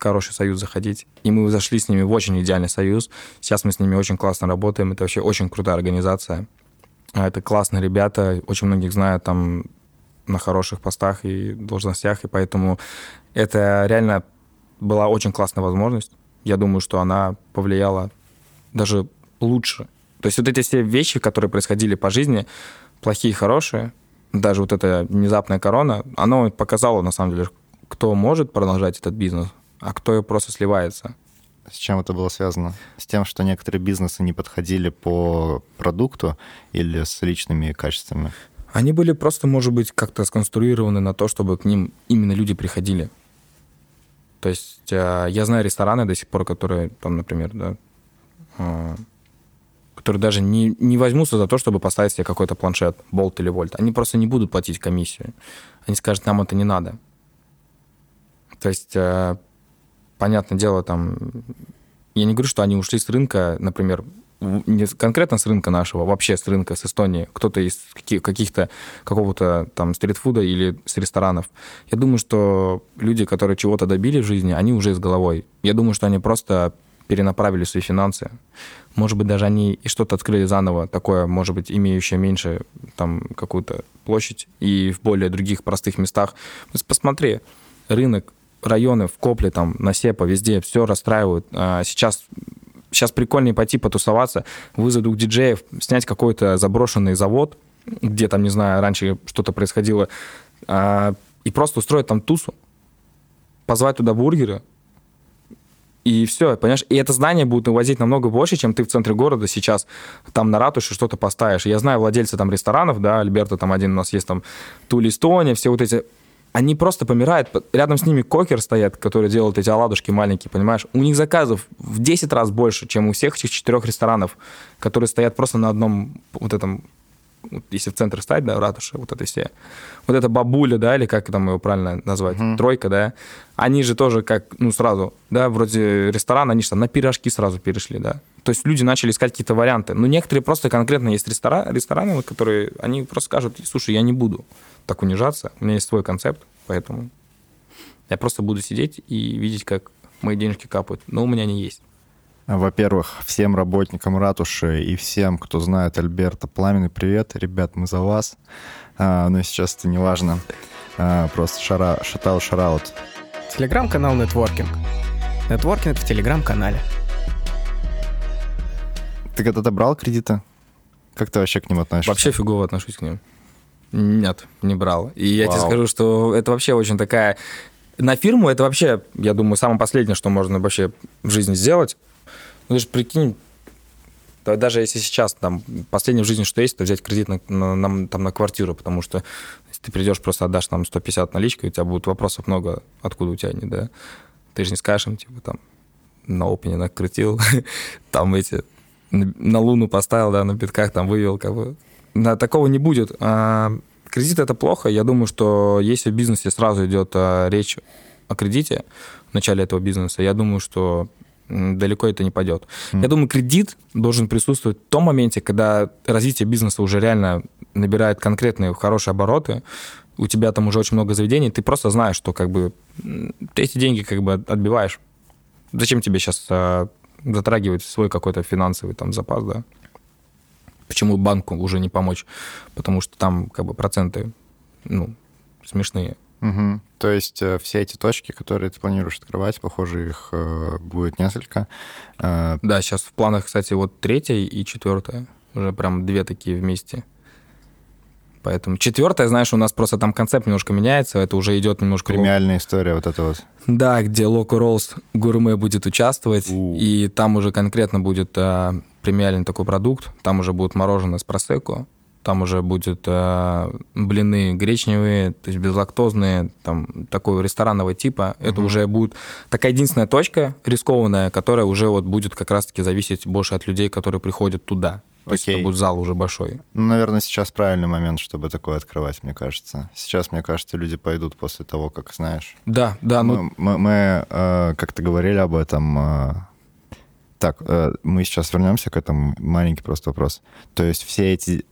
[SPEAKER 3] хороший союз заходить. И мы зашли с ними в очень идеальный союз. Сейчас мы с ними очень классно работаем. Это вообще очень крутая организация. А это классные ребята. Очень многих знают там на хороших постах и должностях. И поэтому это реально была очень классная возможность. Я думаю, что она повлияла даже лучше. То есть вот эти все вещи, которые происходили по жизни, плохие и хорошие, даже вот эта внезапная корона, оно показало, на самом деле, кто может продолжать этот бизнес, а кто просто сливается.
[SPEAKER 2] С чем это было связано? С тем, что некоторые бизнесы не подходили по продукту или с личными качествами?
[SPEAKER 3] Они были просто, может быть, как-то сконструированы на то, чтобы к ним именно люди приходили. То есть э, я знаю рестораны до сих пор, которые там, например, да, э, которые даже не, не возьмутся за то, чтобы поставить себе какой-то планшет, болт или вольт. Они просто не будут платить комиссию. Они скажут, нам это не надо. То есть, э, понятное дело, там... Я не говорю, что они ушли с рынка, например, не конкретно с рынка нашего, вообще с рынка, с Эстонии, кто-то из каких-то, какого-то там стритфуда или с ресторанов. Я думаю, что люди, которые чего-то добили в жизни, они уже с головой. Я думаю, что они просто перенаправили свои финансы. Может быть, даже они и что-то открыли заново, такое, может быть, имеющее меньше там какую-то площадь и в более других простых местах. Посмотри, рынок, районы в Копле, там, на Сепа, везде все расстраивают. А сейчас сейчас прикольнее пойти потусоваться, вызвать двух диджеев, снять какой-то заброшенный завод, где там, не знаю, раньше что-то происходило, а, и просто устроить там тусу, позвать туда бургеры, и все, понимаешь? И это здание будет увозить намного больше, чем ты в центре города сейчас там на ратуше что-то поставишь. Я знаю владельца там ресторанов, да, Альберта там один у нас есть там, Тулистоне, все вот эти они просто помирают. Рядом с ними кокер стоят, которые делают эти оладушки маленькие, понимаешь? У них заказов в 10 раз больше, чем у всех этих четырех ресторанов, которые стоят просто на одном вот этом если в центр стать, да, ратуша, вот это все. Вот эта бабуля, да, или как там его правильно назвать, mm-hmm. тройка, да, они же тоже как, ну, сразу, да, вроде ресторан, они там на пирожки сразу перешли, да. То есть люди начали искать какие-то варианты. Но некоторые просто конкретно есть ресторан, рестораны, которые, они просто скажут, слушай, я не буду так унижаться, у меня есть свой концепт, поэтому я просто буду сидеть и видеть, как мои денежки капают. Но у меня они есть.
[SPEAKER 2] Во-первых, всем работникам ратуши и всем, кто знает Альберта, пламенный привет. Ребят, мы за вас. А, но сейчас это не важно. А, просто шара, шатал шараут.
[SPEAKER 1] Телеграм-канал Нетворкинг. Нетворкинг в Телеграм-канале.
[SPEAKER 2] Ты когда-то брал кредиты? Как ты вообще к ним относишься?
[SPEAKER 3] Вообще фигово отношусь к ним. Нет, не брал. И я Вау. тебе скажу, что это вообще очень такая... На фирму это вообще, я думаю, самое последнее, что можно вообще в жизни сделать. Ну, ты же прикинь, даже если сейчас там последнее в жизни, что есть, то взять кредит на, на, на, там, на квартиру, потому что если ты придешь, просто отдашь там 150 наличкой, у тебя будет вопросов много, откуда у тебя они, да. Ты же не скажешь им, типа, там, на опене накрутил, там эти, на луну поставил, да, на битках там вывел, как бы. Да, такого не будет. А, кредит это плохо. Я думаю, что если в бизнесе сразу идет а, речь о кредите в начале этого бизнеса, я думаю, что далеко это не пойдет. Mm. Я думаю, кредит должен присутствовать в том моменте, когда развитие бизнеса уже реально набирает конкретные хорошие обороты, у тебя там уже очень много заведений, ты просто знаешь, что как бы ты эти деньги как бы отбиваешь. Зачем тебе сейчас а, затрагивать свой какой-то финансовый там запас, да? Почему банку уже не помочь? Потому что там как бы проценты, ну, смешные.
[SPEAKER 2] Угу. То есть э, все эти точки, которые ты планируешь открывать, похоже, их э, будет несколько.
[SPEAKER 3] Э... Да, сейчас в планах, кстати, вот третья и четвертая. Уже прям две такие вместе. Поэтому четвертое, знаешь, у нас просто там концепт немножко меняется, это уже идет немножко...
[SPEAKER 2] Премиальная история вот эта вот.
[SPEAKER 3] Да, где Loco Rolls гурме будет участвовать, У. и там уже конкретно будет а, премиальный такой продукт, там уже будет мороженое с просеку, там уже будет э, блины гречневые, то есть безлактозные, там такого ресторанного типа. Mm-hmm. Это уже будет такая единственная точка рискованная, которая уже вот будет как раз-таки зависеть больше от людей, которые приходят туда. То есть это будет зал уже большой.
[SPEAKER 2] Ну, наверное, сейчас правильный момент, чтобы такое открывать, мне кажется. Сейчас, мне кажется, люди пойдут после того, как знаешь.
[SPEAKER 3] Да, да.
[SPEAKER 2] Мы, ну... мы, мы э, как-то говорили об этом. Э, так, э, мы сейчас вернемся к этому. Маленький просто вопрос. То есть все эти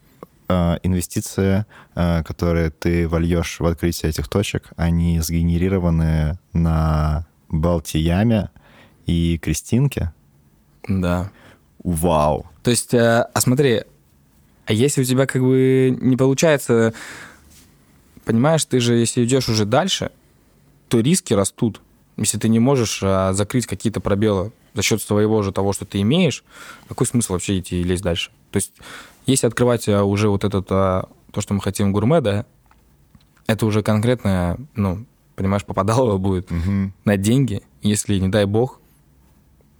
[SPEAKER 2] инвестиции, э, которые ты вольешь в открытие этих точек, они сгенерированы на Балтияме и Кристинке?
[SPEAKER 3] Да.
[SPEAKER 2] Вау.
[SPEAKER 3] То есть, э, а смотри, а если у тебя как бы не получается, понимаешь, ты же, если идешь уже дальше, то риски растут. Если ты не можешь а, закрыть какие-то пробелы за счет своего же того, что ты имеешь, какой смысл вообще идти и лезть дальше? То есть если открывать э, уже вот этот, э, то, что мы хотим гурме, да, это уже конкретно, ну, понимаешь, попадалово будет угу. на деньги, если, не дай бог,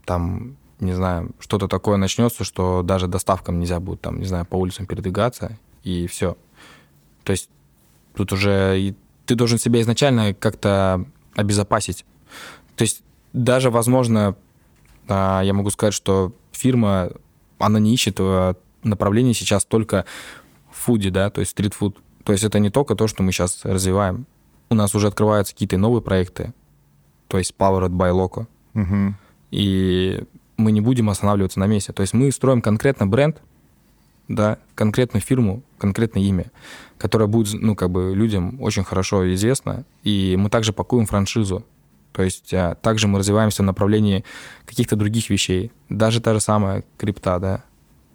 [SPEAKER 3] там, не знаю, что-то такое начнется, что даже доставкам нельзя будет, там, не знаю, по улицам передвигаться, и все. То есть тут уже ты должен себя изначально как-то обезопасить. То есть даже, возможно, а, я могу сказать, что фирма, она не ищет э, направлений сейчас только в фуде, да, то есть стритфуд. То есть это не только то, что мы сейчас развиваем. У нас уже открываются какие-то новые проекты, то есть Powered by Loco. Угу. И мы не будем останавливаться на месте. То есть мы строим конкретно бренд, да, конкретную фирму, конкретное имя, которое будет, ну, как бы людям очень хорошо известно. И мы также пакуем франшизу. То есть а, также мы развиваемся в направлении каких-то других вещей. Даже та же самая крипта, да.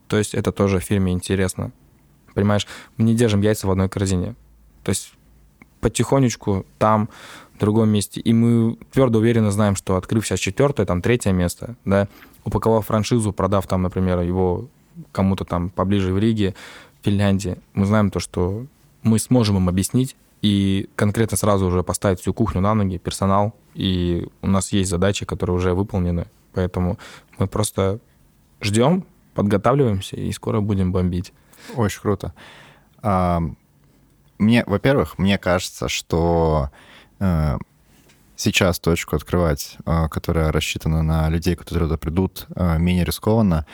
[SPEAKER 3] То есть это тоже в фильме интересно. Понимаешь, мы не держим яйца в одной корзине. То есть потихонечку там, в другом месте. И мы твердо уверенно знаем, что открыв сейчас четвертое, там третье место, да, упаковав франшизу, продав там, например, его кому-то там поближе в Риге, Финляндии, мы знаем то, что мы сможем им объяснить и конкретно сразу уже поставить всю кухню на ноги, персонал, и у нас есть задачи, которые уже выполнены, поэтому мы просто ждем, подготавливаемся и скоро будем бомбить.
[SPEAKER 2] Очень круто. Мне, во-первых, мне кажется, что э, сейчас точку открывать, э, которая рассчитана на людей, которые туда придут, э, менее рискованно,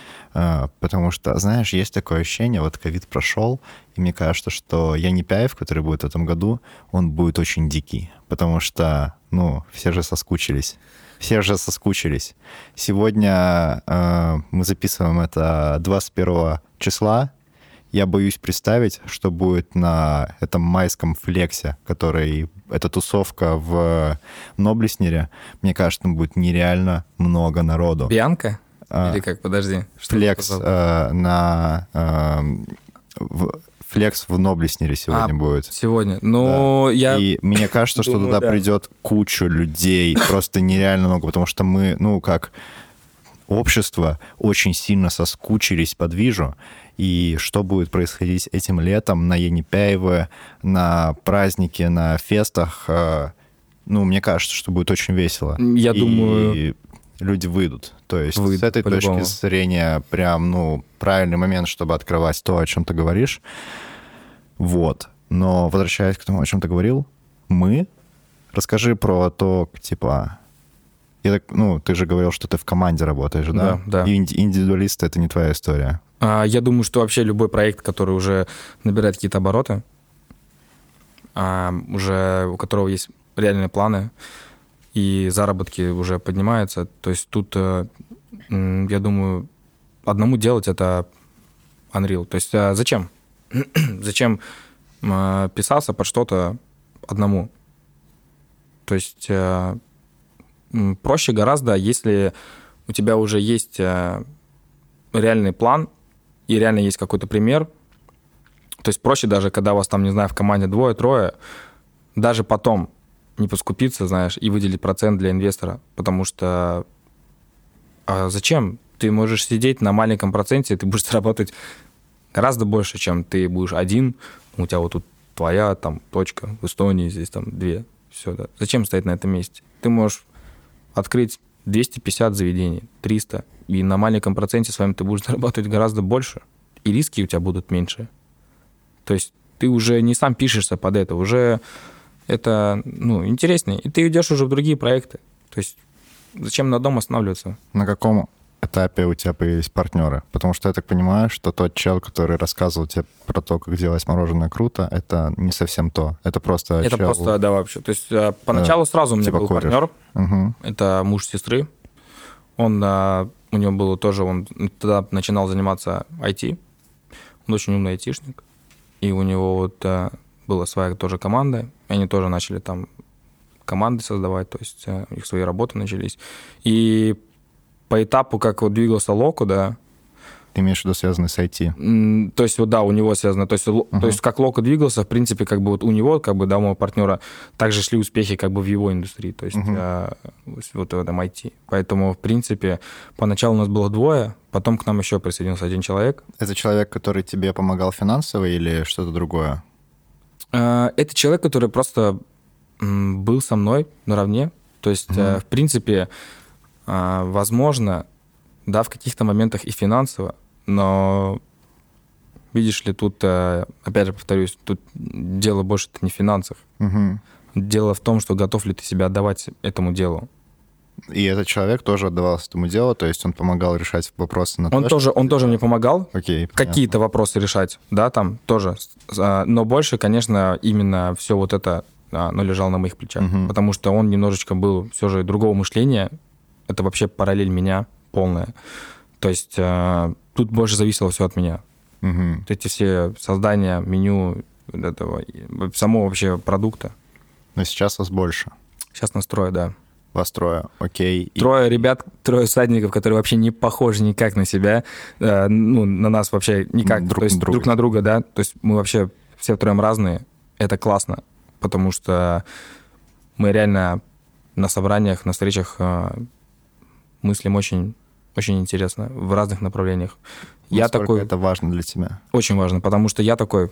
[SPEAKER 2] потому что, знаешь, есть такое ощущение, вот ковид прошел, и мне кажется, что я не Пяев, который будет в этом году, он будет очень дикий, потому что, ну, все же соскучились все же соскучились. Сегодня э, мы записываем это 21 числа. Я боюсь представить, что будет на этом майском флексе, который эта тусовка в Ноблеснере. Мне кажется, там будет нереально много народу.
[SPEAKER 3] Бьянка? А, Или как? Подожди.
[SPEAKER 2] Флекс э, на э, в, флекс в Ноблеснере сегодня а, будет.
[SPEAKER 3] Сегодня. Ну, да. я...
[SPEAKER 2] И мне кажется, что туда да. придет куча людей, просто нереально много, потому что мы, ну, как общество очень сильно соскучились по движу, и что будет происходить этим летом на Енипяево, на празднике, на фестах, э, ну, мне кажется, что будет очень весело.
[SPEAKER 3] Я и думаю...
[SPEAKER 2] люди выйдут. То есть выйдут, с этой точки зрения прям, ну, правильный момент, чтобы открывать то, о чем ты говоришь. Вот. Но возвращаясь к тому, о чем ты говорил, мы... Расскажи про то, типа... Я так, ну, ты же говорил, что ты в команде работаешь, да?
[SPEAKER 3] Да, да.
[SPEAKER 2] И индивидуалисты — это не твоя история.
[SPEAKER 3] А, я думаю, что вообще любой проект, который уже набирает какие-то обороты, а, уже у которого есть реальные планы, и заработки уже поднимаются, то есть тут, э, я думаю, одному делать это Unreal. То есть а зачем? зачем писаться под что-то одному? То есть э, проще гораздо, если у тебя уже есть э, реальный план и реально есть какой-то пример. То есть проще даже, когда у вас там, не знаю, в команде двое-трое, даже потом не поскупиться, знаешь, и выделить процент для инвестора, потому что а зачем? Ты можешь сидеть на маленьком проценте, ты будешь заработать гораздо больше, чем ты будешь один, у тебя вот тут твоя там точка, в Эстонии здесь там две, все, да. Зачем стоять на этом месте? Ты можешь открыть 250 заведений, 300, и на маленьком проценте с вами ты будешь зарабатывать гораздо больше, и риски у тебя будут меньше. То есть ты уже не сам пишешься под это, уже это, ну, интереснее. И ты идешь уже в другие проекты. То есть зачем на дом останавливаться?
[SPEAKER 2] На каком этапе у тебя появились партнеры? Потому что я так понимаю, что тот чел, который рассказывал тебе про то, как делать мороженое круто, это не совсем то. Это просто
[SPEAKER 3] Это
[SPEAKER 2] чел...
[SPEAKER 3] просто, да, вообще. То есть э, поначалу сразу у меня
[SPEAKER 2] типа
[SPEAKER 3] был
[SPEAKER 2] кореш.
[SPEAKER 3] партнер.
[SPEAKER 2] Мгм.
[SPEAKER 3] Это муж сестры. Он, а, у него было тоже, он тогда начинал заниматься IT. Он очень умный айтишник. И у него вот а, была своя тоже команда. И они тоже начали там команды создавать, то есть а, у них свои работы начались. И по этапу, как вот двигался Локу, да,
[SPEAKER 2] Ты имеешь в виду связанный с IT?
[SPEAKER 3] То есть, вот да, у него связано. То есть, ло-
[SPEAKER 2] Мгм.
[SPEAKER 3] то есть как Локо двигался, в принципе, как бы вот у него, как бы, да, моего партнера, также шли успехи как бы в его индустрии, то есть
[SPEAKER 2] Мгм.
[SPEAKER 3] а, вот в этом IT. Поэтому, в принципе, поначалу у нас было двое, потом к нам еще присоединился один человек.
[SPEAKER 2] Это человек, который тебе помогал финансово или что-то другое?
[SPEAKER 3] А, Это человек, который просто был со мной наравне. То есть,
[SPEAKER 2] Мгм.
[SPEAKER 3] э, в принципе, а, возможно, да, в каких-то моментах и финансово, но видишь ли, тут, э, опять же повторюсь, тут дело больше-то не в финансах.
[SPEAKER 2] Мгм.
[SPEAKER 3] Дело в том, что готов ли ты себя отдавать этому делу.
[SPEAKER 2] И этот человек тоже отдавался этому делу, то есть он помогал решать вопросы на
[SPEAKER 3] Он
[SPEAKER 2] то,
[SPEAKER 3] тоже, он тоже мне помогал
[SPEAKER 2] Окей.
[SPEAKER 3] какие-то вопросы решать, да, там тоже. А, Но больше, конечно, именно все вот это, а, оно лежало на моих плечах.
[SPEAKER 2] Мгм.
[SPEAKER 3] Потому что он немножечко был все же другого мышления. Это вообще параллель меня полная. То есть а, тут больше зависело все от меня. Вот эти все создания меню вот этого, самого вообще продукта.
[SPEAKER 2] Но сейчас вас больше.
[SPEAKER 3] Сейчас настрою, да.
[SPEAKER 2] Вас трое. Окей.
[SPEAKER 3] Трое ребят, трое всадников, которые вообще не похожи никак на себя, э, ну, на нас вообще никак.
[SPEAKER 2] Друг
[SPEAKER 3] то есть
[SPEAKER 2] на друга.
[SPEAKER 3] друг на друга, да. То есть мы вообще все втроем разные. Это классно, потому что мы реально на собраниях, на встречах э, мыслим очень, очень интересно в разных направлениях. Я
[SPEAKER 2] насколько
[SPEAKER 3] такой,
[SPEAKER 2] Это важно для тебя.
[SPEAKER 3] очень важно, потому что я такой,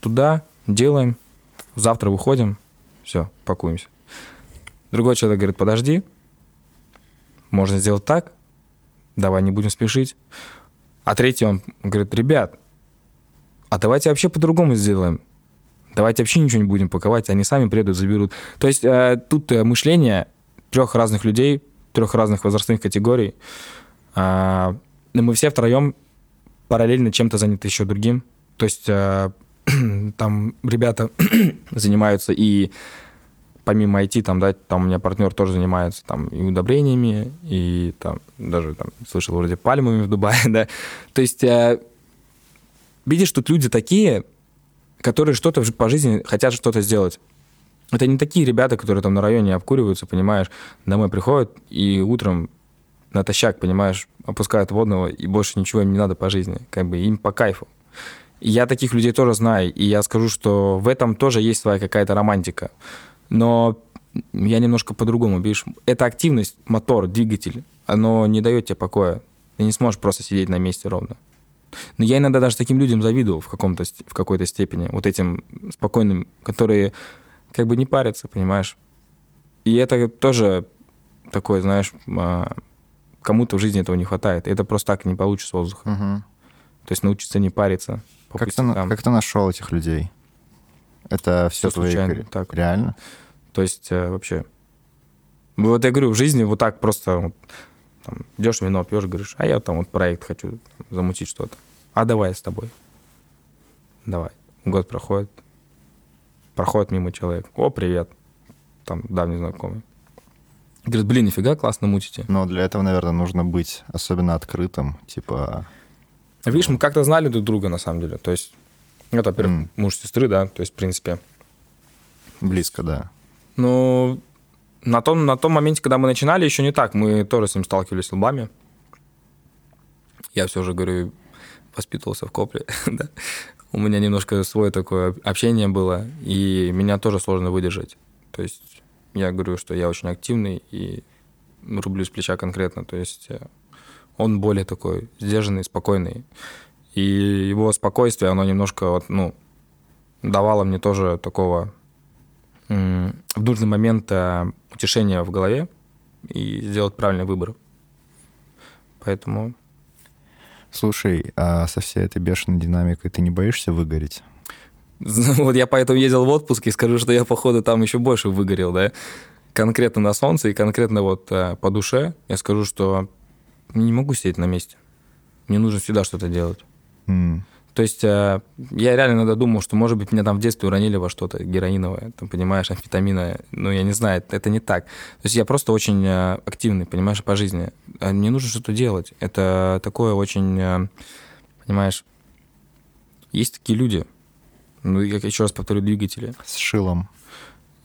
[SPEAKER 3] туда делаем, завтра выходим, все, пакуемся. Другой человек говорит, подожди, можно сделать так, давай не будем спешить. А третий он говорит, ребят, а давайте вообще по-другому сделаем. Давайте вообще ничего не будем паковать, они сами приедут, заберут. То есть э, тут э, мышление трех разных людей, трех разных возрастных категорий. А, и мы все втроем параллельно чем-то заняты еще другим. То есть э, там ребята занимаются и помимо IT, там, да, там у меня партнер тоже занимается там и удобрениями, и там даже там слышал вроде пальмами в Дубае, да. То есть э, видишь, тут люди такие, которые что-то по жизни хотят что-то сделать. Это не такие ребята, которые там на районе обкуриваются, понимаешь, домой приходят и утром натощак, понимаешь, опускают водного, и больше ничего им не надо по жизни. Как бы им по кайфу. И я таких людей тоже знаю, и я скажу, что в этом тоже есть своя какая-то романтика. Но я немножко по-другому, видишь. Эта активность, мотор, двигатель, оно не дает тебе покоя. Ты не сможешь просто сидеть на месте ровно. Но я иногда даже таким людям завидовал в, каком-то, в какой-то степени. Вот этим спокойным, которые как бы не парятся, понимаешь. И это тоже такое, знаешь, а, кому-то в жизни этого не хватает. Это просто так не получится воздуха.
[SPEAKER 2] Мгм.
[SPEAKER 3] То есть научиться не париться
[SPEAKER 2] Как, ты, как ты нашел этих людей? Это все
[SPEAKER 3] Всё
[SPEAKER 2] твои...
[SPEAKER 3] случайно, так.
[SPEAKER 2] Реально?
[SPEAKER 3] То есть э, вообще... Вот я говорю, в жизни вот так просто вот, там, идешь вино пьешь, говоришь, а я там вот проект хочу там, замутить что-то. А давай я с тобой. Давай. Год проходит. Проходит мимо человек. О, привет. Там давний знакомый. Говорит, блин, нифига классно мутите.
[SPEAKER 2] Но для этого, наверное, нужно быть особенно открытым. Типа,
[SPEAKER 3] Видишь, мы как-то знали друг друга, на самом деле. То есть, это, во-первых,
[SPEAKER 2] М.
[SPEAKER 3] муж сестры, да, то есть, в принципе.
[SPEAKER 2] близко, да.
[SPEAKER 3] Ну, на том, на том моменте, когда мы начинали, еще не так. Мы тоже с ним сталкивались лбами. Я все же, говорю, воспитывался в Копле. да. У меня немножко свое такое общение было, и меня тоже сложно выдержать. То есть я говорю, что я очень активный и рублю с плеча конкретно. То есть э, он более такой сдержанный, спокойный. И его спокойствие, оно немножко, вот, ну, давало мне тоже такого в нужный момент э, утешения в голове и сделать правильный выбор. Поэтому
[SPEAKER 2] Слушай, а со всей этой бешеной динамикой ты не боишься выгореть?
[SPEAKER 3] Вот я поэтому ездил в отпуск и скажу, что я, походу, там еще больше выгорел, да. Конкретно на солнце и конкретно вот э, по душе я скажу, что не могу сидеть на месте. Мне нужно всегда что-то делать.
[SPEAKER 2] Mm.
[SPEAKER 3] То есть э, я реально иногда думал, что, может быть, меня там в детстве уронили во что-то героиновое, там, понимаешь, амфетаминовое. Ну, я не знаю, это не так. То есть я просто очень э, активный, понимаешь, по жизни. А мне нужно что-то делать. Это такое очень, э, понимаешь, есть такие люди, ну, я еще раз повторю, двигатели.
[SPEAKER 2] С шилом.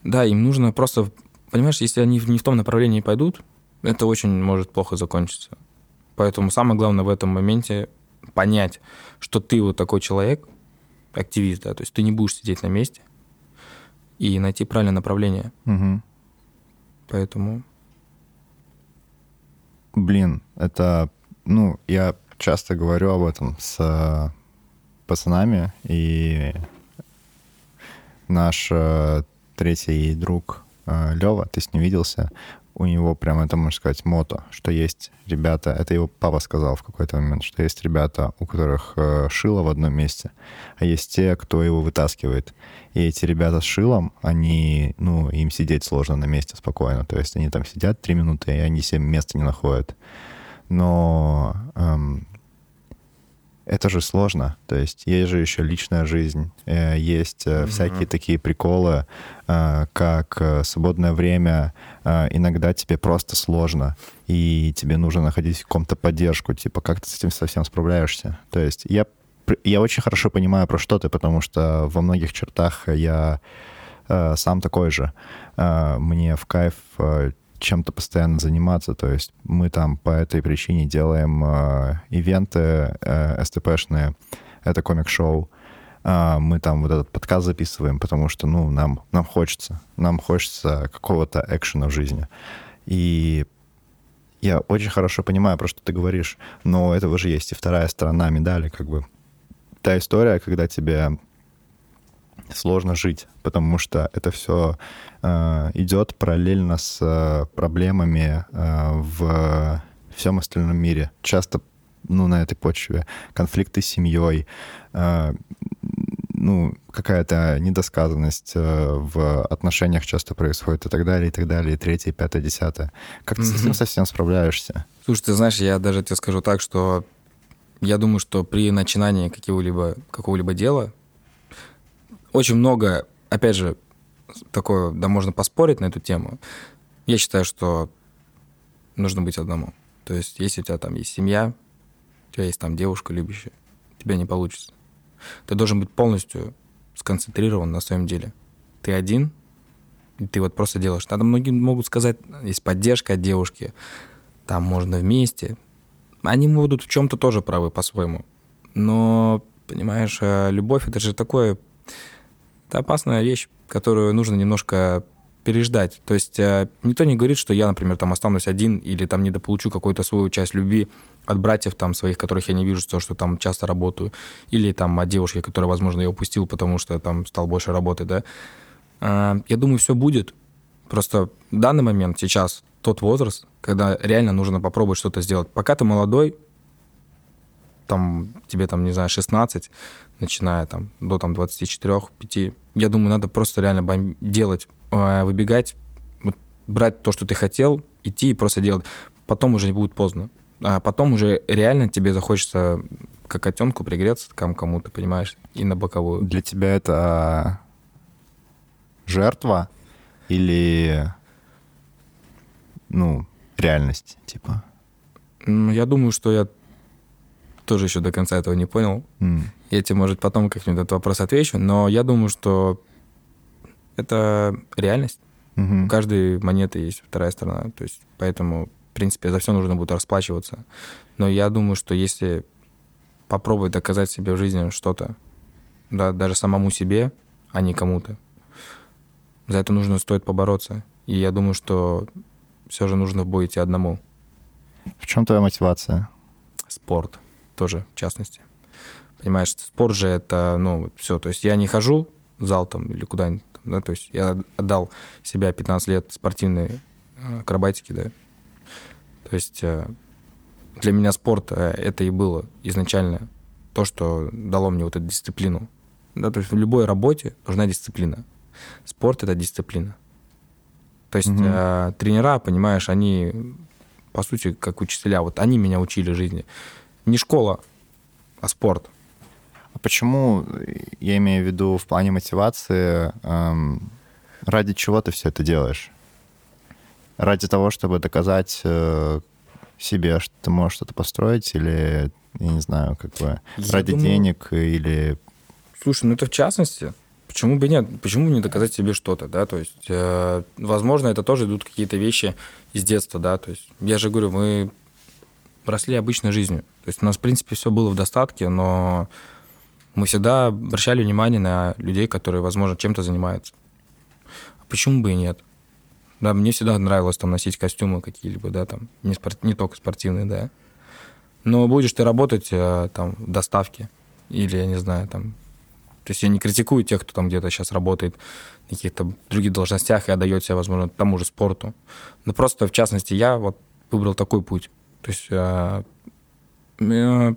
[SPEAKER 3] Да, им нужно просто, понимаешь, если они не в том направлении пойдут, это очень может плохо закончиться. Поэтому самое главное в этом моменте понять, что ты вот такой человек, активист, да, то есть ты не будешь сидеть на месте и найти правильное направление.
[SPEAKER 2] Угу.
[SPEAKER 3] Поэтому...
[SPEAKER 2] Блин, это, ну, я часто говорю об этом с э, пацанами, и наш э, третий друг э, Лева, ты с ним виделся, у него прям это, можно сказать, мото, что есть ребята, это его папа сказал в какой-то момент, что есть ребята, у которых э, шило в одном месте, а есть те, кто его вытаскивает. И эти ребята с шилом, они, ну, им сидеть сложно на месте спокойно. То есть они там сидят три минуты, и они себе места не находят. Но эм, это же сложно. То есть есть же еще личная жизнь, э, есть mm-hmm. всякие такие приколы, э, как свободное время. Иногда тебе просто сложно, и тебе нужно находить в каком-то поддержку. Типа, как ты с этим совсем справляешься? То есть я, я очень хорошо понимаю, про что ты, потому что во многих чертах я сам такой же. Мне в кайф чем-то постоянно заниматься. То есть мы там по этой причине делаем э, ивенты э, СТПшные, это комик-шоу. Э, мы там вот этот подкаст записываем, потому что, ну, нам, нам хочется. Нам хочется какого-то экшена в жизни. И я очень хорошо понимаю, про что ты говоришь, но этого же есть и вторая сторона медали, как бы. Та история, когда тебе сложно жить, потому что это все э, идет параллельно с э, проблемами э, в всем остальном мире. Часто ну, на этой почве конфликты с семьей, э, ну, какая-то недосказанность э, в отношениях часто происходит и так далее, и так далее, и третье, и пятое, десятое. Как ты mm-hmm. с этим совсем справляешься?
[SPEAKER 3] Слушай, ты знаешь, я даже тебе скажу так, что я думаю, что при начинании какого-либо какого-либо дела очень много, опять же, такое, да, можно поспорить на эту тему. Я считаю, что нужно быть одному. То есть, если у тебя там есть семья, у тебя есть там девушка любящая, у тебя не получится. Ты должен быть полностью сконцентрирован на своем деле. Ты один, и ты вот просто делаешь. Надо многие могут сказать, есть поддержка от девушки, там можно вместе. Они будут в чем-то тоже правы по-своему. Но, понимаешь, э, любовь это же такое это опасная вещь, которую нужно немножко переждать. То есть э, никто не говорит, что я, например, там останусь один или там недополучу какую-то свою часть любви от братьев там своих, которых я не вижу, то, что там часто работаю, или там от девушки, которая, возможно, я упустил, потому что там стал больше работать, да. Э, я думаю, все будет. Просто в данный момент, сейчас, тот возраст, когда реально нужно попробовать что-то сделать. Пока ты молодой, там, тебе там, не знаю, 16, начиная там до там 24-5, я думаю, надо просто реально делать, а, выбегать, вот, брать то, что ты хотел, идти и просто делать. Потом уже не будет поздно. А потом уже реально тебе захочется как котенку пригреться кому кому-то, понимаешь, и на боковую.
[SPEAKER 2] Для тебя это жертва или, ну, реальность, типа?
[SPEAKER 3] Я думаю, что я тоже еще до конца этого не понял.
[SPEAKER 2] Mm.
[SPEAKER 3] Я тебе, может, потом как-нибудь этот вопрос отвечу, но я думаю, что это реальность.
[SPEAKER 2] Mm-hmm.
[SPEAKER 3] У каждой монеты есть вторая сторона. То есть, поэтому, в принципе, за все нужно будет расплачиваться. Но я думаю, что если попробовать доказать себе в жизни что-то, да, даже самому себе, а не кому-то, за это нужно стоит побороться. И я думаю, что все же нужно в бой идти одному.
[SPEAKER 2] В чем твоя мотивация?
[SPEAKER 3] Спорт тоже, в частности. Понимаешь, спорт же это, ну, все. То есть я не хожу в зал там или куда-нибудь, да, то есть я отдал себя 15 лет спортивной э, акробатике, да. То есть э, для меня спорт э, это и было изначально то, что дало мне вот эту дисциплину. Да, то есть в любой работе нужна дисциплина. Спорт это дисциплина. То есть э, тренера, понимаешь, они по сути как учителя. Вот они меня учили жизни. Не школа, а спорт.
[SPEAKER 2] А почему, я имею в виду в плане мотивации, эм, ради чего ты все это делаешь? Ради того, чтобы доказать э, себе, что ты можешь что-то построить, или, я не знаю, как бы
[SPEAKER 3] Я
[SPEAKER 2] ради
[SPEAKER 3] думаю-
[SPEAKER 2] денег, или...
[SPEAKER 3] Слушай, ну это в частности. Почему бы нет? Почему не доказать себе что-то, да? То есть, э, возможно, это тоже идут какие-то вещи из детства, да? То есть, я же говорю, мы росли обычной жизнью. То есть, у нас, в принципе, все было в достатке, но мы всегда обращали внимание на людей, которые, возможно, чем-то занимаются. А почему бы и нет? Да, мне всегда нравилось там носить костюмы какие-либо, да, там, не, спорт- не только спортивные, да. Но будешь ты работать э, там в доставке или, я не знаю, там... То есть я не критикую тех, кто там где-то сейчас работает на каких-то других должностях и отдает себя, возможно, тому же спорту. Но просто, в частности, я вот выбрал такой путь. То есть, э, э,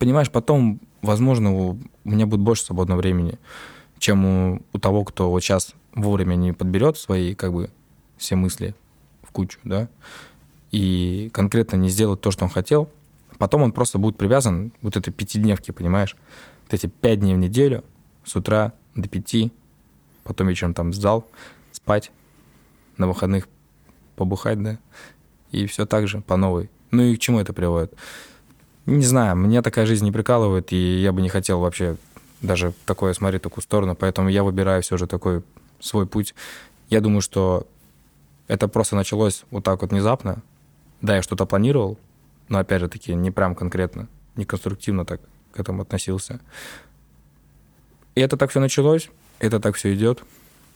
[SPEAKER 3] понимаешь, потом, возможно, у меня будет больше свободного времени, чем у, у того, кто вот сейчас вовремя не подберет свои, как бы, все мысли в кучу, да, и конкретно не сделает то, что он хотел, потом он просто будет привязан вот этой пятидневке, понимаешь? Вот эти пять дней в неделю, с утра до пяти, потом вечером там в зал, спать, на выходных побухать, да, и все так же по новой. Ну и к чему это приводит? Не знаю, меня такая жизнь не прикалывает, и я бы не хотел вообще даже такое смотреть, такую сторону, поэтому я выбираю все же такой свой путь. Я думаю, что это просто началось вот так вот внезапно. Да, я что-то планировал, но опять же таки не прям конкретно, не конструктивно так к этому относился. И это так все началось, это так все идет,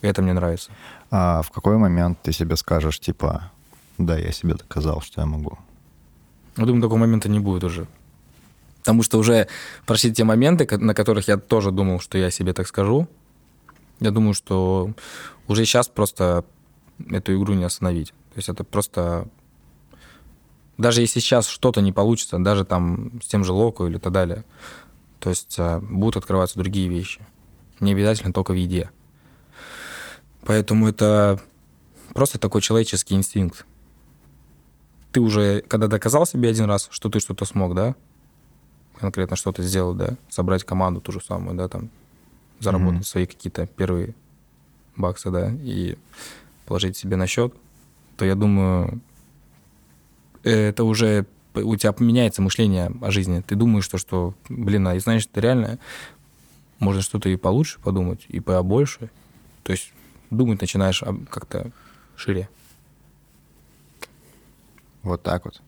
[SPEAKER 3] и это мне нравится.
[SPEAKER 2] А в какой момент ты себе скажешь, типа, да, я себе доказал, что я могу?
[SPEAKER 3] Я думаю, такого момента не будет уже. Потому что уже прошли те моменты, на которых я тоже думал, что я себе так скажу. Я думаю, что уже сейчас просто эту игру не остановить. То есть это просто... Даже если сейчас что-то не получится, даже там с тем же Локо или так далее, то есть а, будут открываться другие вещи. Не обязательно только в еде. Поэтому это просто такой человеческий инстинкт ты уже, когда доказал себе один раз, что ты что-то смог, да, конкретно что-то сделать, да, собрать команду ту же самую, да, там, заработать
[SPEAKER 2] Мгм.
[SPEAKER 3] свои какие-то первые баксы, да, и положить себе на счет, то я думаю, это уже у тебя поменяется мышление о жизни. Ты думаешь, что, что блин, а и знаешь, это реально можно что-то и получше подумать, и побольше. То есть думать начинаешь как-то шире.
[SPEAKER 2] Вот так вот.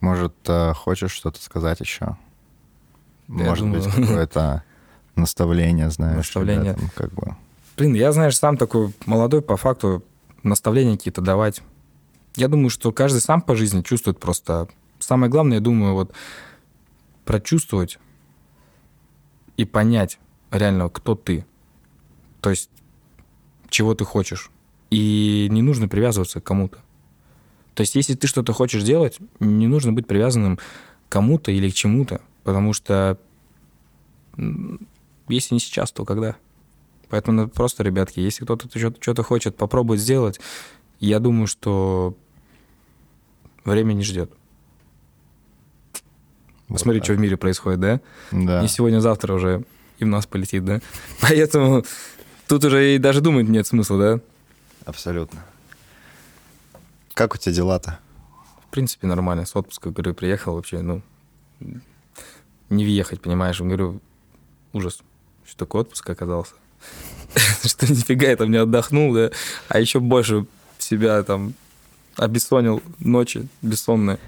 [SPEAKER 2] Может, э, хочешь что-то сказать еще?
[SPEAKER 3] Я
[SPEAKER 2] Может быть,
[SPEAKER 3] думаю.
[SPEAKER 2] какое-то наставление, знаешь,
[SPEAKER 3] Наставление.
[SPEAKER 2] ребятам, как бы.
[SPEAKER 3] Блин, я, знаешь, сам такой молодой, по факту, наставления какие-то давать. Я думаю, что каждый сам по жизни чувствует просто... Самое главное, я думаю, вот прочувствовать и понять реально, кто ты. То есть, чего ты хочешь. И не нужно привязываться к кому-то. То есть, если ты что-то хочешь делать, не нужно быть привязанным к кому-то или к чему-то, потому что если не сейчас, то когда? Поэтому просто, ребятки, если кто-то что-то, хочет попробовать сделать, я думаю, что время не ждет.
[SPEAKER 2] Вот
[SPEAKER 3] Посмотри,
[SPEAKER 2] так.
[SPEAKER 3] что в мире происходит, да?
[SPEAKER 2] Да.
[SPEAKER 3] Не сегодня-завтра уже и в нас полетит, да? Поэтому тут уже и даже думать нет смысла, да?
[SPEAKER 2] Абсолютно. Как у тебя дела-то?
[SPEAKER 3] В принципе, нормально. С отпуска, говорю, приехал вообще, ну, не въехать, понимаешь? Говорю, ужас, что такое отпуск оказался. Что нифига я там не отдохнул, да? А еще больше себя там обессонил ночи бессонные.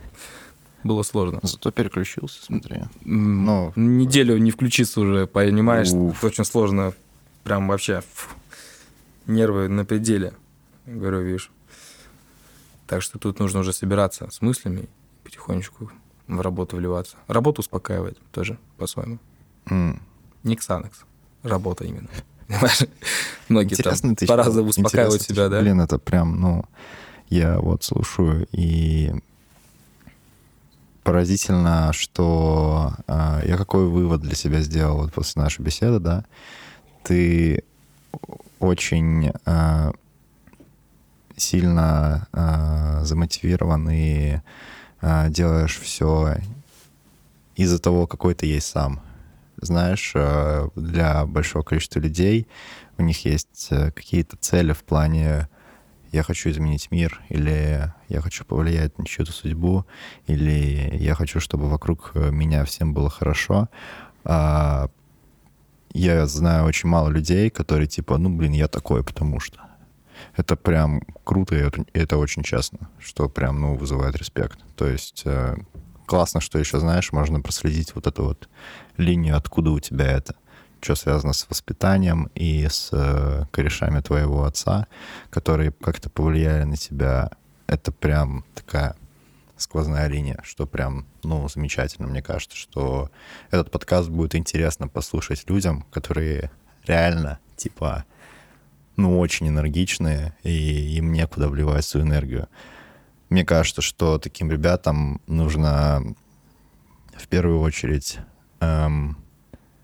[SPEAKER 3] Было сложно.
[SPEAKER 2] Зато переключился, смотри. Ну.
[SPEAKER 3] Неделю не включиться уже, понимаешь?
[SPEAKER 2] Уф.
[SPEAKER 3] Очень сложно. Прям вообще фу, нервы на пределе. Говорю, видишь. Так что тут нужно уже собираться с мыслями, потихонечку в работу вливаться. Работу успокаивать тоже по-своему.
[SPEAKER 2] М.
[SPEAKER 3] Не Ксанакс. Работа именно. Многие
[SPEAKER 2] Интересно
[SPEAKER 3] там по-разному успокаивают себя, да?
[SPEAKER 2] Блин, это прям, ну, я вот слушаю, и поразительно, что а, я какой вывод для себя сделал вот после нашей беседы, да. ты очень э, сильно э, замотивирован и э, делаешь все из-за того, какой ты есть сам. Знаешь, э, для большого количества людей у них есть э, какие-то цели в плане я хочу изменить мир, или я хочу повлиять на чью-то судьбу, или я хочу, чтобы вокруг меня всем было хорошо. А я знаю очень мало людей, которые типа, ну, блин, я такой, потому что. Это прям круто, и это очень честно, что прям, ну, вызывает респект. То есть э, классно, что еще, знаешь, можно проследить вот эту вот линию, откуда у тебя это что связано с воспитанием и с э, корешами твоего отца, которые как-то повлияли на тебя. Это прям такая сквозная линия, что прям, ну, замечательно. Мне кажется, что этот подкаст будет интересно послушать людям, которые реально, типа, ну, очень энергичные, и им некуда вливать свою энергию. Мне кажется, что таким ребятам нужно в первую очередь, эм,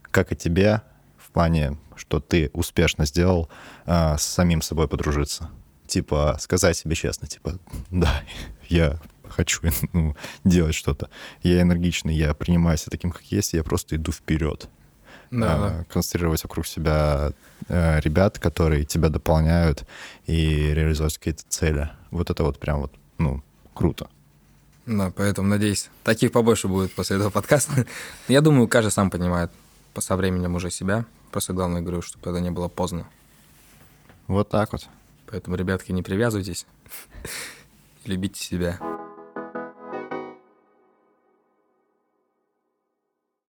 [SPEAKER 2] как и тебе, в плане, что ты успешно сделал, э, с самим собой подружиться. Типа, сказать себе честно, типа, да, я хочу ну, делать что-то. Я энергичный, я принимаю себя таким, как есть, я просто иду вперед. Да, а. Концентрировать вокруг себя э, ребят, которые тебя дополняют и реализовать какие-то цели. Вот это вот прям вот, ну, круто.
[SPEAKER 3] Да, поэтому, надеюсь, таких побольше будет после этого подкаста. Я думаю, каждый сам понимает со временем уже себя. Просто главное, говорю, чтобы это не было поздно.
[SPEAKER 2] Вот так вот.
[SPEAKER 3] Поэтому, ребятки, не привязывайтесь. Любите себя.